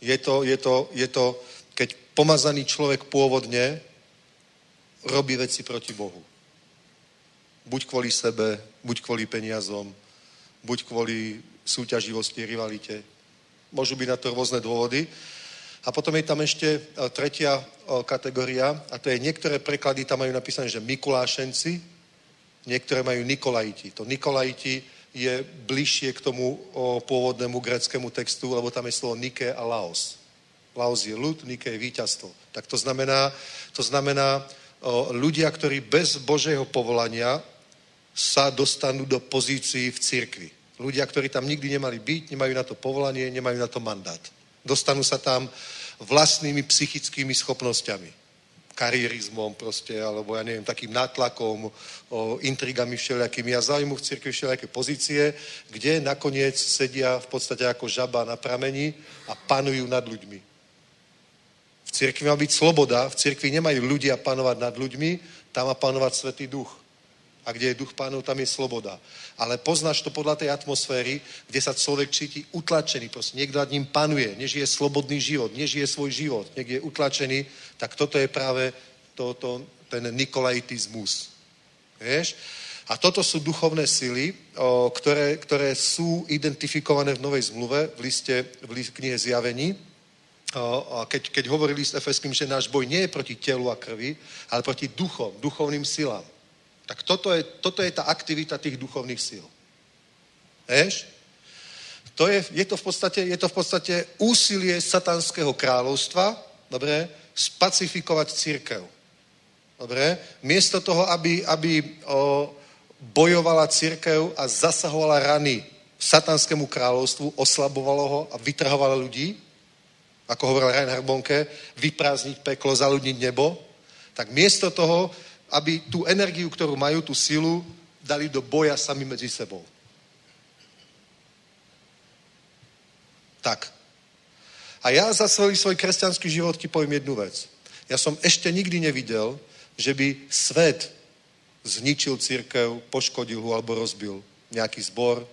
Je to, je, to, je to, keď pomazaný človek pôvodne robí veci proti Bohu. Buď kvôli sebe, buď kvôli peniazom, buď kvôli súťaživosti, rivalite. Môžu byť na to rôzne dôvody. A potom je tam ešte e, tretia e, kategória, a to je niektoré preklady tam majú napísané, že Mikulášenci, niektoré majú Nikolajiti. To Nikolajiti je bližšie k tomu pôvodnému greckému textu, lebo tam je slovo Nike a Laos. Laos je ľud, Nike je víťazstvo. Tak to znamená, to znamená ľudia, ktorí bez Božieho povolania sa dostanú do pozícií v cirkvi. Ľudia, ktorí tam nikdy nemali byť, nemajú na to povolanie, nemajú na to mandát. Dostanú sa tam vlastnými psychickými schopnosťami. Karierizmom proste, alebo ja neviem, takým nátlakom, o, intrigami všelijakými a zájmu v cirkvi všelijaké pozície, kde nakoniec sedia v podstate ako žaba na pramení a panujú nad ľuďmi. V cirkvi má byť sloboda, v cirkvi nemajú ľudia panovať nad ľuďmi, tam má panovať Svetý Duch a kde je duch pánov, tam je sloboda. Ale poznáš to podľa tej atmosféry, kde sa človek cíti utlačený, proste niekto nad ním panuje, nežije slobodný život, nežije svoj život, niekde je utlačený, tak toto je práve to, to, ten nikolaitizmus. Vieš? A toto sú duchovné sily, o, ktoré, ktoré sú identifikované v Novej zmluve, v liste, v liste knihe Zjavení. O, a keď, keď hovorili s Efeským, že náš boj nie je proti telu a krvi, ale proti duchom, duchovným silám. Tak toto je, toto je tá aktivita tých duchovných síl. Vieš? To je, je, to v podstate, je to v podstate úsilie satanského kráľovstva, dobre, spacifikovať církev. Dobre? Miesto toho, aby, aby o, bojovala církev a zasahovala rany satanskému kráľovstvu, oslabovala ho a vytrhovala ľudí, ako hovoril Reinhard Bonke, vyprázdniť peklo, zaludniť nebo, tak miesto toho aby tú energiu, ktorú majú, tú silu, dali do boja sami medzi sebou. Tak. A ja za celý svoj kresťanský život ti poviem jednu vec. Ja som ešte nikdy nevidel, že by svet zničil církev, poškodil ho alebo rozbil nejaký zbor,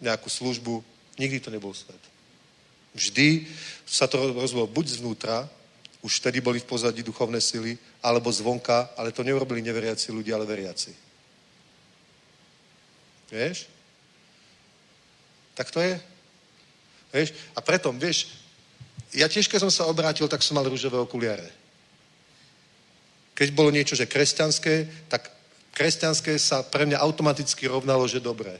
nejakú službu. Nikdy to nebol svet. Vždy sa to rozbilo buď zvnútra, už vtedy boli v pozadí duchovné sily, alebo zvonka, ale to neurobili neveriaci ľudia, ale veriaci. Vieš? Tak to je. Vieš? A preto, vieš, ja tiež, keď som sa obrátil, tak som mal rúžové okuliare. Keď bolo niečo, že kresťanské, tak kresťanské sa pre mňa automaticky rovnalo, že dobré.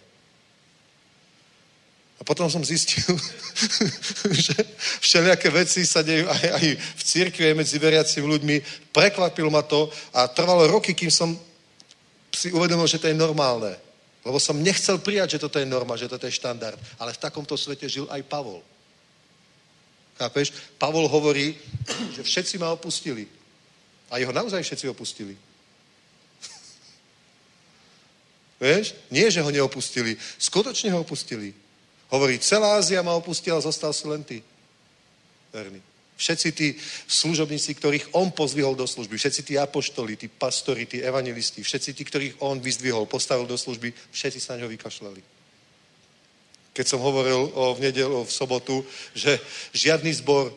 A potom som zistil, že všelijaké veci sa dejú aj, aj v cirkvi, aj medzi veriacimi ľuďmi. Prekvapilo ma to a trvalo roky, kým som si uvedomil, že to je normálne. Lebo som nechcel prijať, že toto je norma, že toto je štandard. Ale v takomto svete žil aj Pavol. Chápeš? Pavol hovorí, že všetci ma opustili. A jeho naozaj všetci opustili. Vieš? Nie, že ho neopustili. Skutočne ho opustili. Hovorí, celá Ázia ma opustila, zostal si len ty. Verný. Všetci tí služobníci, ktorých on pozvihol do služby, všetci tí apoštoli, tí pastori, tí evangelisti, všetci tí, ktorých on vyzdvihol, postavil do služby, všetci sa na ňo vykašľali. Keď som hovoril o, v nedelu, v sobotu, že žiadny zbor,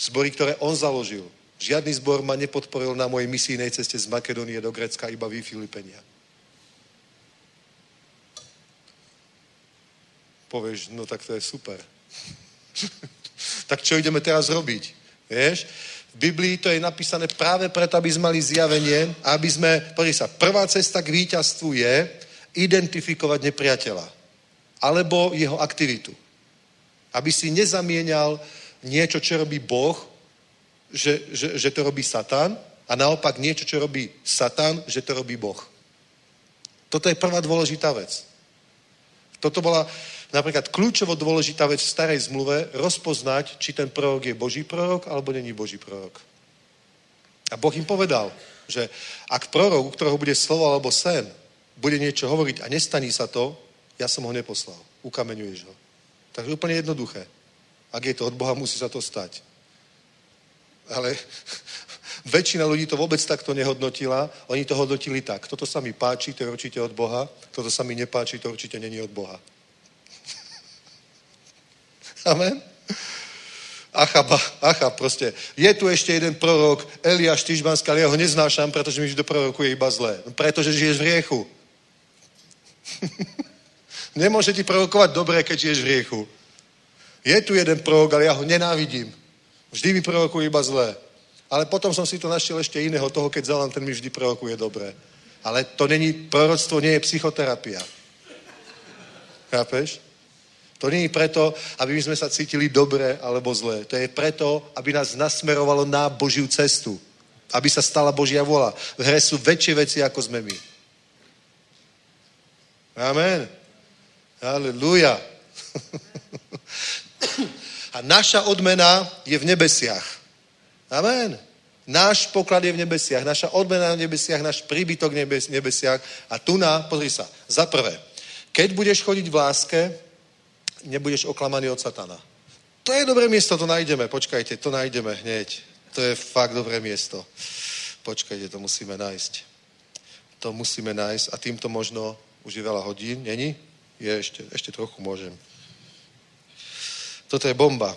zbory, ktoré on založil, žiadny zbor ma nepodporil na mojej misijnej ceste z Makedónie do Grecka, iba vy Filipenia. Povieš, no tak to je super. tak čo ideme teraz robiť? Vieš? V Biblii to je napísané práve preto, aby sme mali zjavenie, aby sme, pozri sa, prvá cesta k víťazstvu je identifikovať nepriateľa alebo jeho aktivitu. Aby si nezamienial niečo, čo robí Boh, že, že, že to robí Satan a naopak niečo, čo robí Satan, že to robí Boh. Toto je prvá dôležitá vec. Toto bola napríklad kľúčovo dôležitá vec v starej zmluve, rozpoznať, či ten prorok je Boží prorok, alebo není Boží prorok. A Boh im povedal, že ak prorok, u ktorého bude slovo alebo sen, bude niečo hovoriť a nestaní sa to, ja som ho neposlal. Ukameňuješ ho. Takže úplne jednoduché. Ak je to od Boha, musí sa to stať. Ale väčšina ľudí to vôbec takto nehodnotila. Oni to hodnotili tak. Toto sa mi páči, to je určite od Boha. Toto sa mi nepáči, to určite není od Boha. Amen? Achaba, Achab proste. Je tu ešte jeden prorok, Eliáš Tyžbanský, ale ja ho neznášam, pretože mi vždy prorokuje iba zlé. Pretože žiješ v riechu. Nemôže ti prorokovať dobre, keď žiješ v riechu. Je tu jeden prorok, ale ja ho nenávidím. Vždy mi prorokuje iba zlé. Ale potom som si to našiel ešte iného, toho, keď zalám, ten mi vždy prorokuje dobre. Ale to není, proroctvo nie je psychoterapia. Chápeš? To je preto, aby sme sa cítili dobre alebo zlé. To je preto, aby nás nasmerovalo na Božiu cestu. Aby sa stala Božia vola. V hre sú väčšie veci, ako sme my. Amen. Halleluja. A naša odmena je v nebesiach. Amen. Náš poklad je v nebesiach, naša odmena v nebesiach, náš príbytok v nebesiach. A tu na, pozri sa, za prvé, keď budeš chodiť v láske, nebudeš oklamaný od satana. To je dobré miesto, to nájdeme. Počkajte, to nájdeme hneď. To je fakt dobré miesto. Počkajte, to musíme nájsť. To musíme nájsť a týmto možno už je veľa hodín, není? Je ešte, ešte trochu môžem. Toto je bomba.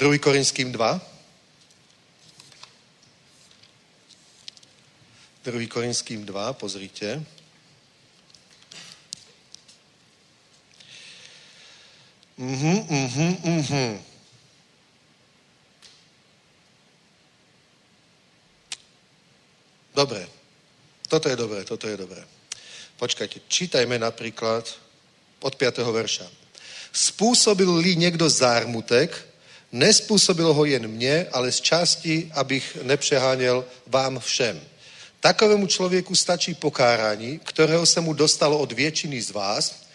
2. Korinským 2. 2. Korinským 2, pozrite. Mhm, mhm, mhm. Dobre. Toto je dobré, toto je dobré. Počkajte, čítajme napríklad od 5. verša. Spôsobil-li niekto zármutek, nespôsobil ho jen mne, ale z časti, abych nepřeháněl vám všem. Takovému člověku stačí pokárání, kterého se mu dostalo od většiny z vás,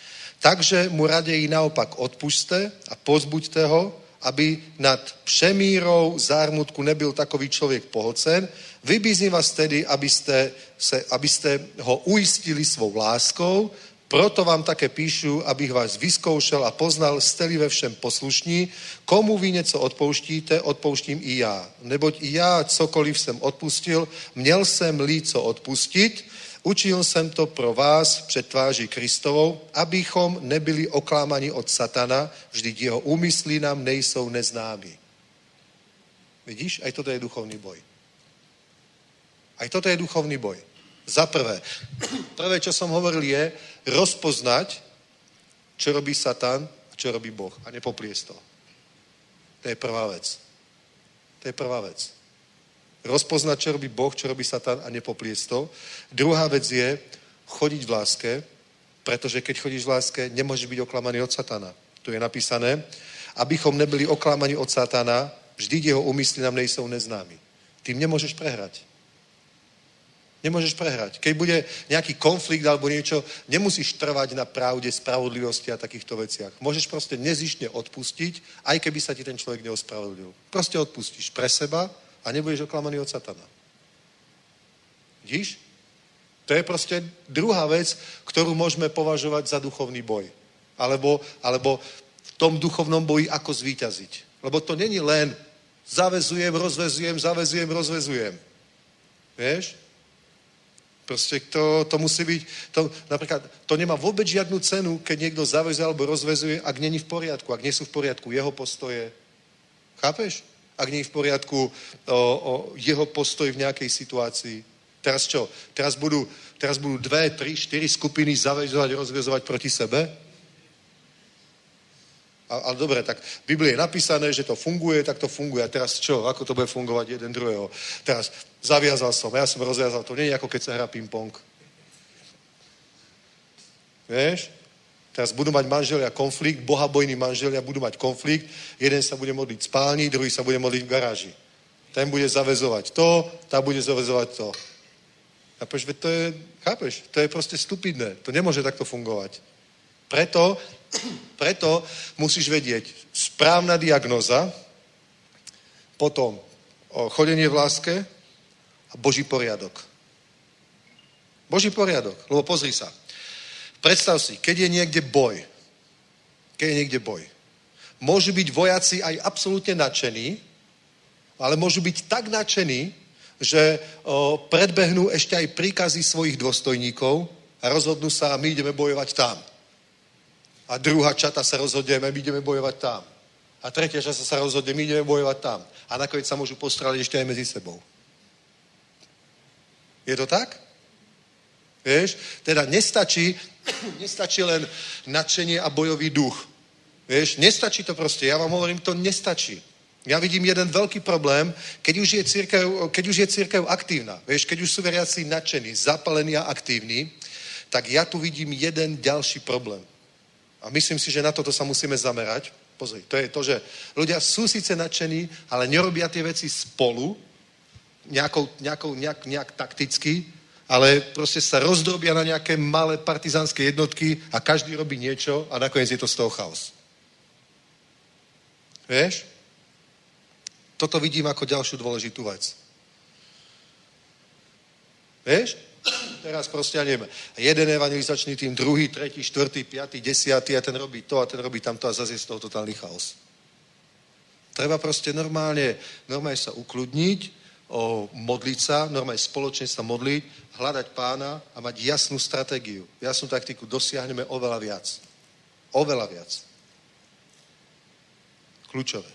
takže mu raději naopak odpuste a pozbuďte ho, aby nad přemírou zármutku nebyl takový člověk pohocen. Vybízím vás tedy, abyste, se, abyste ho ujistili svou láskou, proto vám také píšu, abych vás vyzkoušel a poznal, jste ve všem poslušní. Komu vy něco odpouštíte, odpouštím i já. Neboť i já cokoliv jsem odpustil, měl jsem lí co odpustit, učil jsem to pro vás před tváří Kristovou, abychom nebyli oklámani od satana, vždyť jeho úmysly nám nejsou neznámy. Vidíš? Aj toto je duchovný boj. Aj toto je duchovný boj. Za prvé. Prvé, čo som hovoril, je rozpoznať, čo robí Satan a čo robí Boh a nepoplies to. To je prvá vec. To je prvá vec. Rozpoznať, čo robí Boh, čo robí Satan a nepoplies to. Druhá vec je chodiť v láske, pretože keď chodíš v láske, nemôžeš byť oklamaný od Satana. Tu je napísané, abychom nebyli oklamaní od Satana, vždy jeho úmysly nám nejsou neznámy. Tým nemôžeš prehrať. Nemôžeš prehrať. Keď bude nejaký konflikt alebo niečo, nemusíš trvať na pravde, spravodlivosti a takýchto veciach. Môžeš proste nezištne odpustiť, aj keby sa ti ten človek neospravodlil. Proste odpustíš pre seba a nebudeš oklamaný od satana. Vidíš? To je proste druhá vec, ktorú môžeme považovať za duchovný boj. Alebo, alebo v tom duchovnom boji ako zvíťaziť. Lebo to není len zavezujem, rozvezujem, zavezujem, rozvezujem. Vieš? Proste to, to musí byť, to, napríklad, to nemá vôbec žiadnu cenu, keď niekto zavezuje alebo rozvezuje, ak není v poriadku, ak nie sú v poriadku jeho postoje. Chápeš? Ak nie je v poriadku o, o jeho postoj v nejakej situácii. Teraz čo? Teraz budú, teraz budú dve, tri, štyri skupiny zavezovať, rozvezovať proti sebe? ale dobre, tak v Biblii je napísané, že to funguje, tak to funguje. A teraz čo? Ako to bude fungovať jeden druhého? Teraz zaviazal som, ja som rozviazal. To nie je ako keď sa hrá ping-pong. Vieš? Teraz budú mať manželia konflikt, bohabojní manželia budú mať konflikt, jeden sa bude modliť v spálni, druhý sa bude modliť v garáži. Ten bude zavezovať to, tá bude zavezovať to. Chápeš, to je, chápeš, to je proste stupidné. To nemôže takto fungovať. Preto preto musíš vedieť správna diagnoza, potom chodenie v láske a Boží poriadok. Boží poriadok. Lebo pozri sa. Predstav si, keď je niekde boj, keď je niekde boj, môžu byť vojaci aj absolútne nadšení, ale môžu byť tak nadšení, že o, predbehnú ešte aj príkazy svojich dôstojníkov a rozhodnú sa, my ideme bojovať tam. A druhá čata sa rozhodne, my ideme bojovať tam. A tretia časa sa rozhodne, my ideme bojovať tam. A nakoniec sa môžu postraliť ešte aj medzi sebou. Je to tak? Vieš? Teda nestačí, nestačí len nadšenie a bojový duch. Vieš? Nestačí to proste. Ja vám hovorím, to nestačí. Ja vidím jeden veľký problém, keď už je církev, keď už je církev aktívna. Vieš, keď už sú veriaci nadšení, zapalení a aktívni, tak ja tu vidím jeden ďalší problém. A myslím si, že na toto sa musíme zamerať. Pozri, to je to, že ľudia sú síce nadšení, ale nerobia tie veci spolu, nejakou, nejakou, nejak, nejak takticky, ale proste sa rozdrobia na nejaké malé partizánske jednotky a každý robí niečo a nakoniec je to z toho chaos. Vieš? Toto vidím ako ďalšiu dôležitú vec. Vieš? Teraz proste, ja neviem, jeden evangelizačný tým, druhý, tretí, štvrtý, piatý, desiatý a ten robí to a ten robí tamto a zase je z toho totálny chaos. Treba proste normálne, normálne sa ukludniť, o, modliť sa, normálne spoločne sa modliť, hľadať pána a mať jasnú stratégiu, jasnú taktiku, dosiahneme oveľa viac. Oveľa viac. Kľúčové.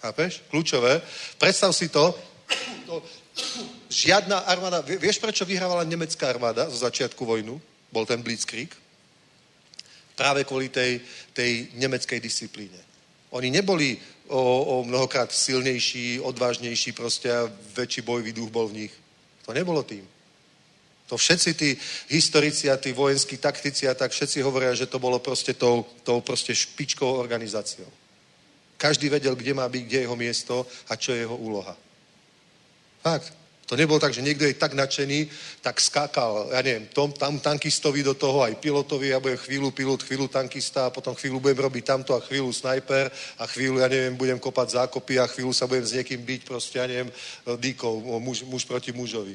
Chápeš? Kľúčové. Predstav si to, to žiadna armáda, vieš prečo vyhrávala nemecká armáda zo začiatku vojnu? Bol ten Blitzkrieg? Práve kvôli tej, tej nemeckej disciplíne. Oni neboli o, o mnohokrát silnejší, odvážnejší proste a väčší bojový duch bol v nich. To nebolo tým. To všetci tí historici a tí vojenskí taktici a tak všetci hovoria, že to bolo proste tou, tou proste špičkou organizáciou. Každý vedel, kde má byť, kde je jeho miesto a čo je jeho úloha. Fakt. To nebolo tak, že niekto je tak nadšený, tak skákal, ja neviem, tom, tam tankistovi do toho, aj pilotovi, ja budem chvíľu pilot, chvíľu tankista, a potom chvíľu budem robiť tamto a chvíľu snajper a chvíľu, ja neviem, budem kopať zákopy a chvíľu sa budem s niekým byť, proste, ja neviem, dýkou, muž, muž proti mužovi.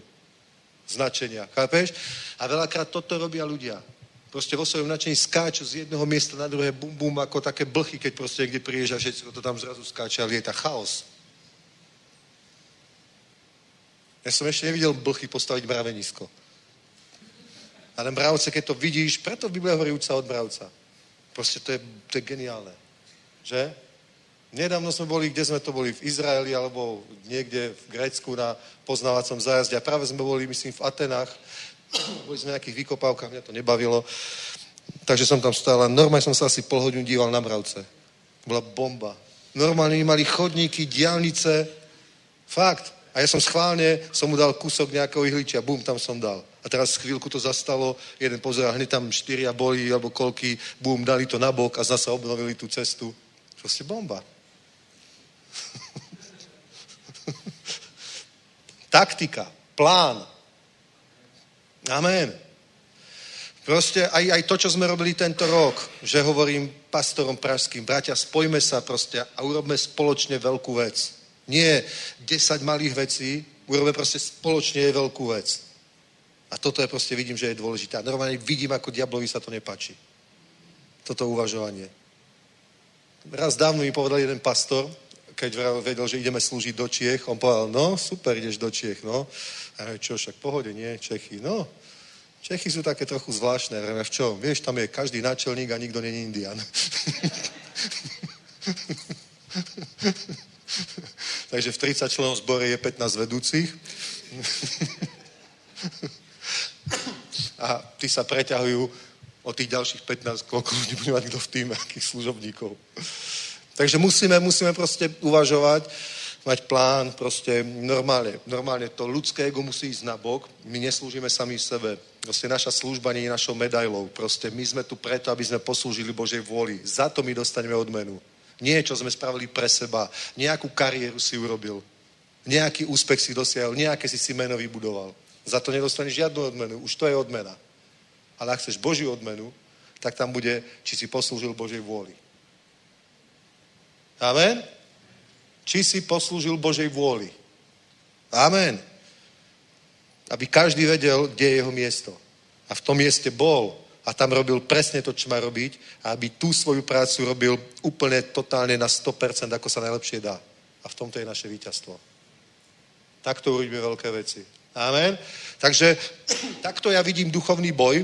Značenia, chápeš? A veľakrát toto robia ľudia. Proste vo svojom nadšení skáču z jedného miesta na druhé, bum, bum, ako také blchy, keď proste niekde prídeš a všetko to tam zrazu skáče a lieta chaos. Ja som ešte nevidel blchy postaviť mravenisko. A ten mravce, keď to vidíš, preto v Biblii hovorí úca od mravca. Proste to je, to je geniálne. Že? Nedávno sme boli, kde sme to boli, v Izraeli alebo niekde v Grécku na poznávacom zájazde. A práve sme boli, myslím, v Atenách. Boli sme v nejakých vykopávkach, mňa to nebavilo. Takže som tam stál a normálne som sa asi pol hodinu díval na mravce. Bola bomba. Normálne mali chodníky, diálnice. Fakt. A ja som schválne, som mu dal kúsok nejakého ihličia, bum, tam som dal. A teraz chvíľku to zastalo, jeden pozera, hneď tam štyria boli, alebo koľky, bum, dali to na bok a zase obnovili tú cestu. Proste bomba. Taktika, plán. Amen. Proste aj, aj to, čo sme robili tento rok, že hovorím pastorom pražským, bratia, spojme sa proste a urobme spoločne veľkú vec. Nie 10 malých vecí, urobme proste spoločne veľkú vec. A toto je proste, vidím, že je dôležité. A normálne vidím, ako diablovi sa to nepáči. Toto uvažovanie. Raz dávno mi povedal jeden pastor, keď vedel, že ideme slúžiť do Čiech, on povedal, no super, ideš do Čiech, no. A čo, však pohode, nie, Čechy, no. Čechy sú také trochu zvláštne, v čom? Vieš, tam je každý náčelník a nikto není indian. Takže v 30 členov zbore je 15 vedúcich. a tí sa preťahujú o tých ďalších 15, koľko ľudí bude mať kto v tým, akých služobníkov. Takže musíme, musíme proste uvažovať, mať plán, proste normálne, normálne to ľudské ego musí ísť na bok, my neslúžime sami sebe, proste naša služba nie je našou medailou, proste my sme tu preto, aby sme poslúžili Božej vôli, za to my dostaneme odmenu. Nie, čo sme spravili pre seba, nejakú kariéru si urobil, nejaký úspech si dosiahol, nejaké si si meno vybudoval. Za to nedostaneš žiadnu odmenu, už to je odmena. Ale ak chceš Božiu odmenu, tak tam bude, či si poslúžil Božej vôli. Amen? Či si poslúžil Božej vôli. Amen. Aby každý vedel, kde je jeho miesto. A v tom mieste bol a tam robil presne to, čo má robiť aby tú svoju prácu robil úplne totálne na 100%, ako sa najlepšie dá. A v tomto je naše víťazstvo. Takto urobíme veľké veci. Amen. Takže takto ja vidím duchovný boj.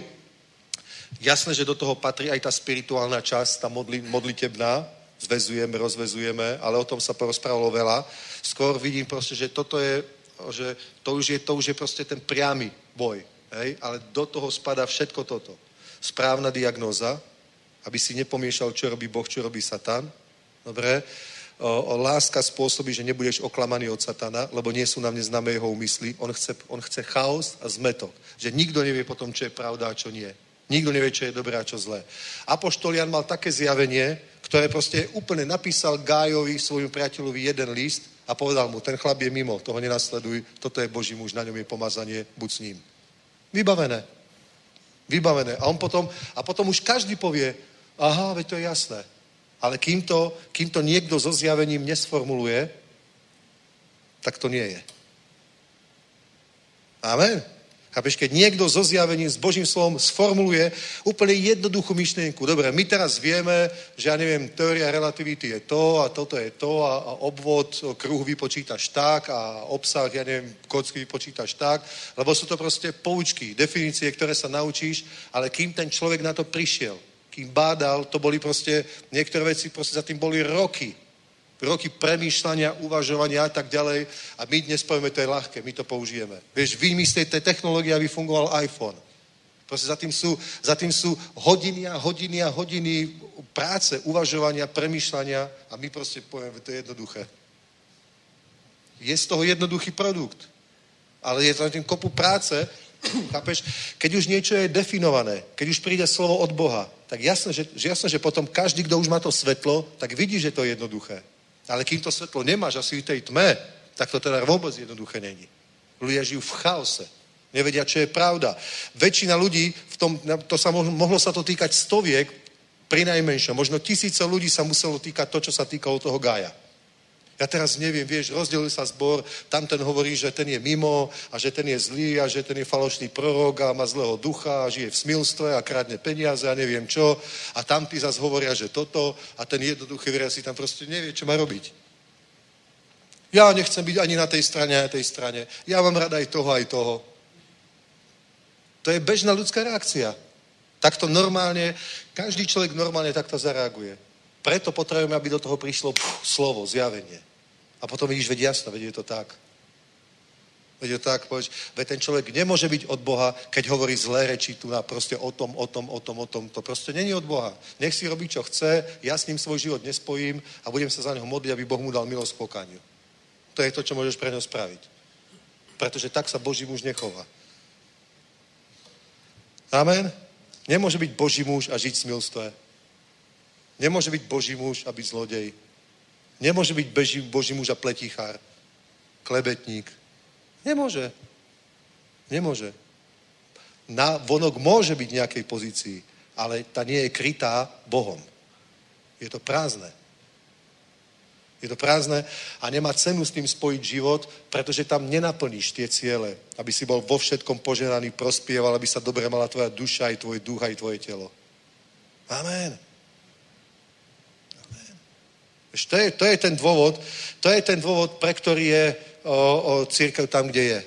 Jasné, že do toho patrí aj tá spirituálna časť, tá modli, modlitebná, zvezujeme, rozvezujeme, ale o tom sa porozprávalo veľa. Skôr vidím proste, že toto je, že to už je, to už je proste ten priamy boj. Hej? Ale do toho spadá všetko toto správna diagnóza, aby si nepomiešal, čo robí Boh, čo robí Satan. Dobre? O, o, láska spôsobí, že nebudeš oklamaný od Satana, lebo nie sú na mne známe jeho úmysly. On chce, on chce chaos a zmetok. Že nikto nevie potom, čo je pravda a čo nie. Nikto nevie, čo je dobré a čo zlé. Apoštol Jan mal také zjavenie, ktoré proste úplne napísal Gájovi, svojmu priateľovi, jeden list a povedal mu, ten chlap je mimo, toho nenasleduj, toto je Boží muž, na ňom je pomazanie, buď s ním. Vybavené. Vybavené. A on potom, a potom už každý povie, aha, veď to je jasné. Ale kým to, kým to niekto so zjavením nesformuluje, tak to nie je. Amen. Chápeš, keď niekto so zjavením, s Božím slovom sformuluje úplne jednoduchú myšlienku. Dobre, my teraz vieme, že ja neviem, teória relativity je to a toto je to a, a obvod kruhu vypočítaš tak a obsah, ja neviem, kocky vypočítaš tak, lebo sú to proste poučky, definície, ktoré sa naučíš, ale kým ten človek na to prišiel, kým bádal, to boli proste, niektoré veci proste za tým boli roky roky premýšľania, uvažovania a tak ďalej. A my dnes povieme, to je ľahké, my to použijeme. Vieš, z tej, technológie, aby fungoval iPhone. Proste za tým, sú, za tým sú hodiny a hodiny a hodiny práce, uvažovania, premýšľania a my proste povieme, to je jednoduché. Je z toho jednoduchý produkt. Ale je to tým kopu práce, chápeš? Keď už niečo je definované, keď už príde slovo od Boha, tak jasné, že, že jasné, že potom každý, kto už má to svetlo, tak vidí, že to je jednoduché. Ale kým to svetlo nemáš asi v tej tme, tak to teda vôbec jednoduché není. Ľudia žijú v chaose. Nevedia, čo je pravda. Väčšina ľudí, v tom, to sa mohlo, mohlo sa to týkať stoviek, pri najmenšom. Možno tisíce ľudí sa muselo týkať to, čo sa týkalo toho Gája. Ja teraz neviem, vieš, rozdelil sa zbor, tam ten hovorí, že ten je mimo a že ten je zlý a že ten je falošný prorok a má zlého ducha a žije v smilstve a krádne peniaze a neviem čo. A tam tí zase hovoria, že toto a ten jednoduchý veriaci si tam proste nevie, čo má robiť. Ja nechcem byť ani na tej strane, ani na tej strane. Ja mám rada aj toho, aj toho. To je bežná ľudská reakcia. Takto normálne, každý človek normálne takto zareaguje. Preto potrebujeme, aby do toho prišlo pff, slovo, zjavenie. A potom vidíš, veď jasno, veď je to tak. Veď to tak povedz, veď ten človek nemôže byť od Boha, keď hovorí zlé reči tu na proste o tom, o tom, o tom, o tom. To proste není od Boha. Nech si robí, čo chce, ja s ním svoj život nespojím a budem sa za neho modliť, aby Boh mu dal milosť pokaniu. To je to, čo môžeš pre ňo spraviť. Pretože tak sa Boží muž nechová. Amen? Nemôže byť Boží muž a žiť v smilstve. Nemôže byť Boží muž a byť zlodej. Nemôže byť Boží, Boží muž a pletichár. Klebetník. Nemôže. Nemôže. Na vonok môže byť v nejakej pozícii, ale ta nie je krytá Bohom. Je to prázdne. Je to prázdne a nemá cenu s tým spojiť život, pretože tam nenaplníš tie ciele, aby si bol vo všetkom poženaný, prospieval, aby sa dobre mala tvoja duša, aj tvoj duch, aj tvoje telo. Amen. To je, to je ten dôvod, to je ten dôvod, pre ktorý je o, o církev tam, kde je.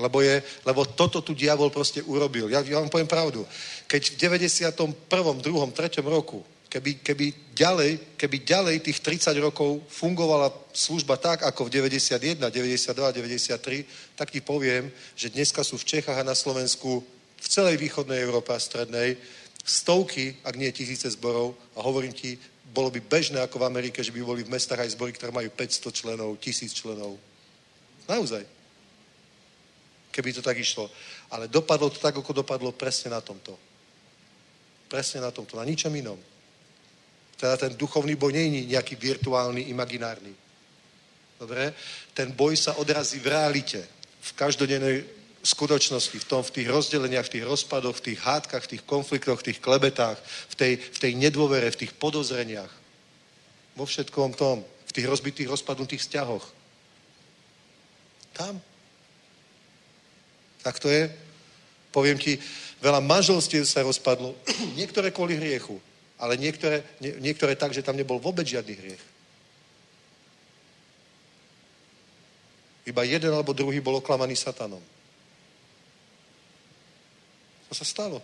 Lebo, je, lebo toto tu diabol proste urobil. Ja, ja vám poviem pravdu. Keď v 91., 2., 3. roku keby, keby, ďalej, keby ďalej tých 30 rokov fungovala služba tak, ako v 91, 92, 93, tak ti poviem, že dneska sú v Čechách a na Slovensku, v celej východnej Európe a strednej, stovky, ak nie tisíce zborov a hovorím ti, bolo by bežné ako v Amerike, že by boli v mestách aj zbory, ktoré majú 500 členov, 1000 členov. Naozaj. Keby to tak išlo. Ale dopadlo to tak, ako dopadlo presne na tomto. Presne na tomto, na ničom inom. Teda ten duchovný boj nie je nejaký virtuálny, imaginárny. Dobre? Ten boj sa odrazí v realite, v každodennej skutočnosti, v, tom, v tých rozdeleniach, v tých rozpadoch, v tých hádkach, v tých konfliktoch, v tých klebetách, v tej, v tej nedôvere, v tých podozreniach. Vo všetkom tom, v tých rozbitých, rozpadnutých vzťahoch. Tam. Tak to je. Poviem ti, veľa manželstiev sa rozpadlo. Niektoré kvôli hriechu ale niektoré, nie, niektoré tak, že tam nebol vôbec žiadny hriech. Iba jeden alebo druhý bol oklamaný satanom. Sa stalo.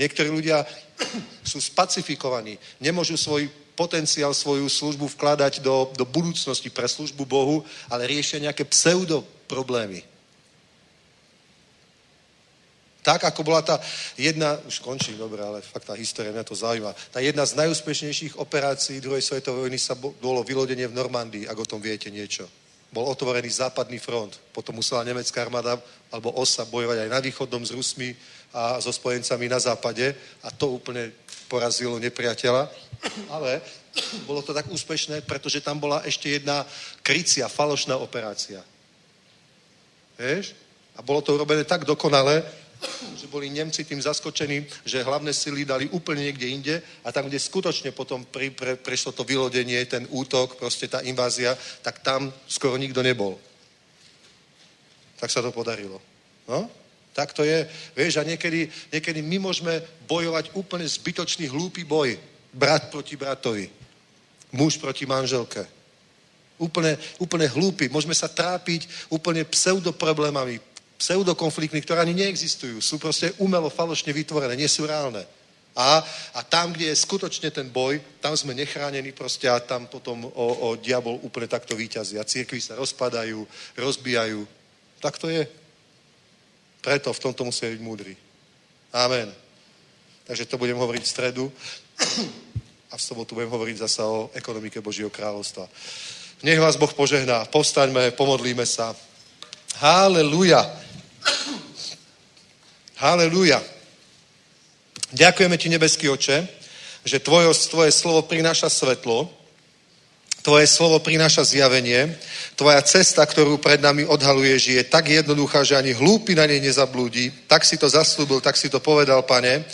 Niektorí ľudia sú spacifikovaní, nemôžu svoj potenciál, svoju službu vkladať do, do budúcnosti pre službu Bohu, ale riešia nejaké pseudo problémy. Tak, ako bola tá jedna, už končím, dobre, ale fakt tá história mňa to zaujíma. Tá jedna z najúspešnejších operácií druhej svetovej vojny sa bolo vylodenie v Normandii, ak o tom viete niečo. Bol otvorený západný front, potom musela nemecká armáda alebo OSA bojovať aj na východnom s Rusmi a so spojencami na západe a to úplne porazilo nepriateľa. Ale bolo to tak úspešné, pretože tam bola ešte jedna krycia, falošná operácia. Vieš? A bolo to urobené tak dokonale, že boli Nemci tým zaskočení, že hlavné sily dali úplne niekde inde a tam, kde skutočne potom pri, pre, prešlo to vylodenie, ten útok, proste tá invázia, tak tam skoro nikto nebol. Tak sa to podarilo. No? Tak to je. Vieš, a niekedy, niekedy my môžeme bojovať úplne zbytočný, hlúpy boj. Brat proti bratovi. Muž proti manželke. Úplne, úplne hlúpy. Môžeme sa trápiť úplne pseudoproblémami, pseudokonfliktní, ktoré ani neexistujú. Sú proste umelo, falošne vytvorené, nie sú reálne. A, a tam, kde je skutočne ten boj, tam sme nechránení proste a tam potom o, o diabol úplne takto výťazí. A církvy sa rozpadajú, rozbijajú. Tak to je. Preto v tomto musí byť múdry. Amen. Takže to budem hovoriť v stredu a v sobotu budem hovoriť zasa o ekonomike Božieho kráľovstva. Nech vás Boh požehná. Postaňme, pomodlíme sa. Haleluja. Halelúja. Ďakujeme ti, nebeský oče, že tvoje, tvoje slovo prináša svetlo, tvoje slovo prináša zjavenie, tvoja cesta, ktorú pred nami odhaluješ, je tak jednoduchá, že ani hlúpy na nej nezablúdi. Tak si to zaslúbil, tak si to povedal, pane.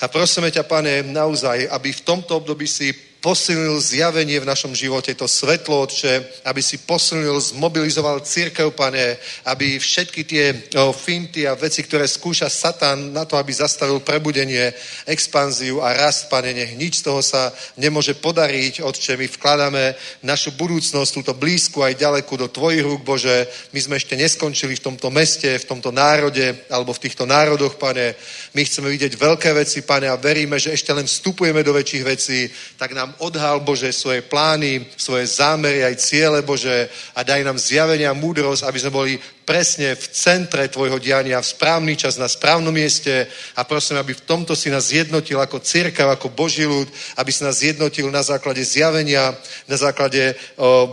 A prosíme ťa, pane, naozaj, aby v tomto období si posilnil zjavenie v našom živote, to svetlo, Otče, aby si posilnil, zmobilizoval církev, pane, aby všetky tie o, finty a veci, ktoré skúša Satan na to, aby zastavil prebudenie, expanziu a rast, pane, nech nič z toho sa nemôže podariť, Otče. My vkladáme našu budúcnosť, túto blízku aj ďaleko do Tvojich rúk, Bože. My sme ešte neskončili v tomto meste, v tomto národe, alebo v týchto národoch, pane. My chceme vidieť veľké veci, pane, a veríme, že ešte len vstupujeme do väčších vecí, tak nám nám odhal, Bože, svoje plány, svoje zámery, aj ciele, Bože, a daj nám zjavenia, múdrosť, aby sme boli presne v centre Tvojho diania, v správny čas, na správnom mieste a prosím, aby v tomto si nás zjednotil ako církev, ako Boží ľud, aby si nás zjednotil na základe zjavenia, na základe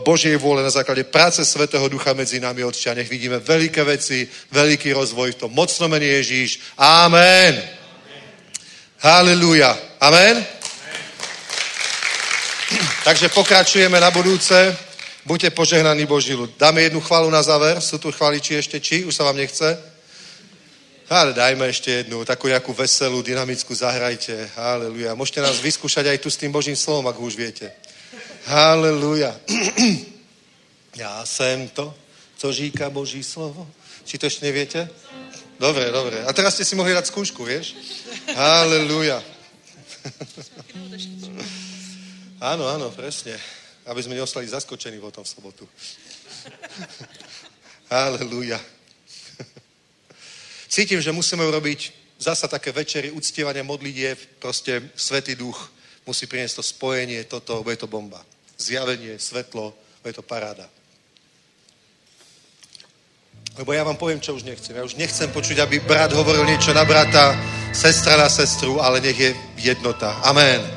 Božej vôle, na základe práce Svetého Ducha medzi nami, Otče. Nech vidíme veľké veci, veľký rozvoj v tom mocnom mene Ježíš. Amen. Halleluja. Amen. Takže pokračujeme na budúce. Buďte požehnaní Boží ľud. Dáme jednu chválu na záver. Sú tu chváliči ešte či? Už sa vám nechce? Ale dajme ešte jednu, takú nejakú veselú, dynamickú, zahrajte. Haleluja. Môžete nás vyskúšať aj tu s tým Božím slovom, ak už viete. Haleluja. Já jsem to, co říká Boží slovo. Či to ešte neviete? Dobre, dobre. A teraz ste si mohli dať skúšku, vieš? Haleluja. áno, áno, presne. Aby sme neostali zaskočení potom v sobotu. Haleluja. Cítim, že musíme urobiť zasa také večery uctievania modlitieb, proste Svetý Duch musí priniesť to spojenie, toto, bude to bomba. Zjavenie, svetlo, bude to paráda. Lebo ja vám poviem, čo už nechcem. Ja už nechcem počuť, aby brat hovoril niečo na brata, sestra na sestru, ale nech je jednota. Amen.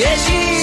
Pán, Ježíš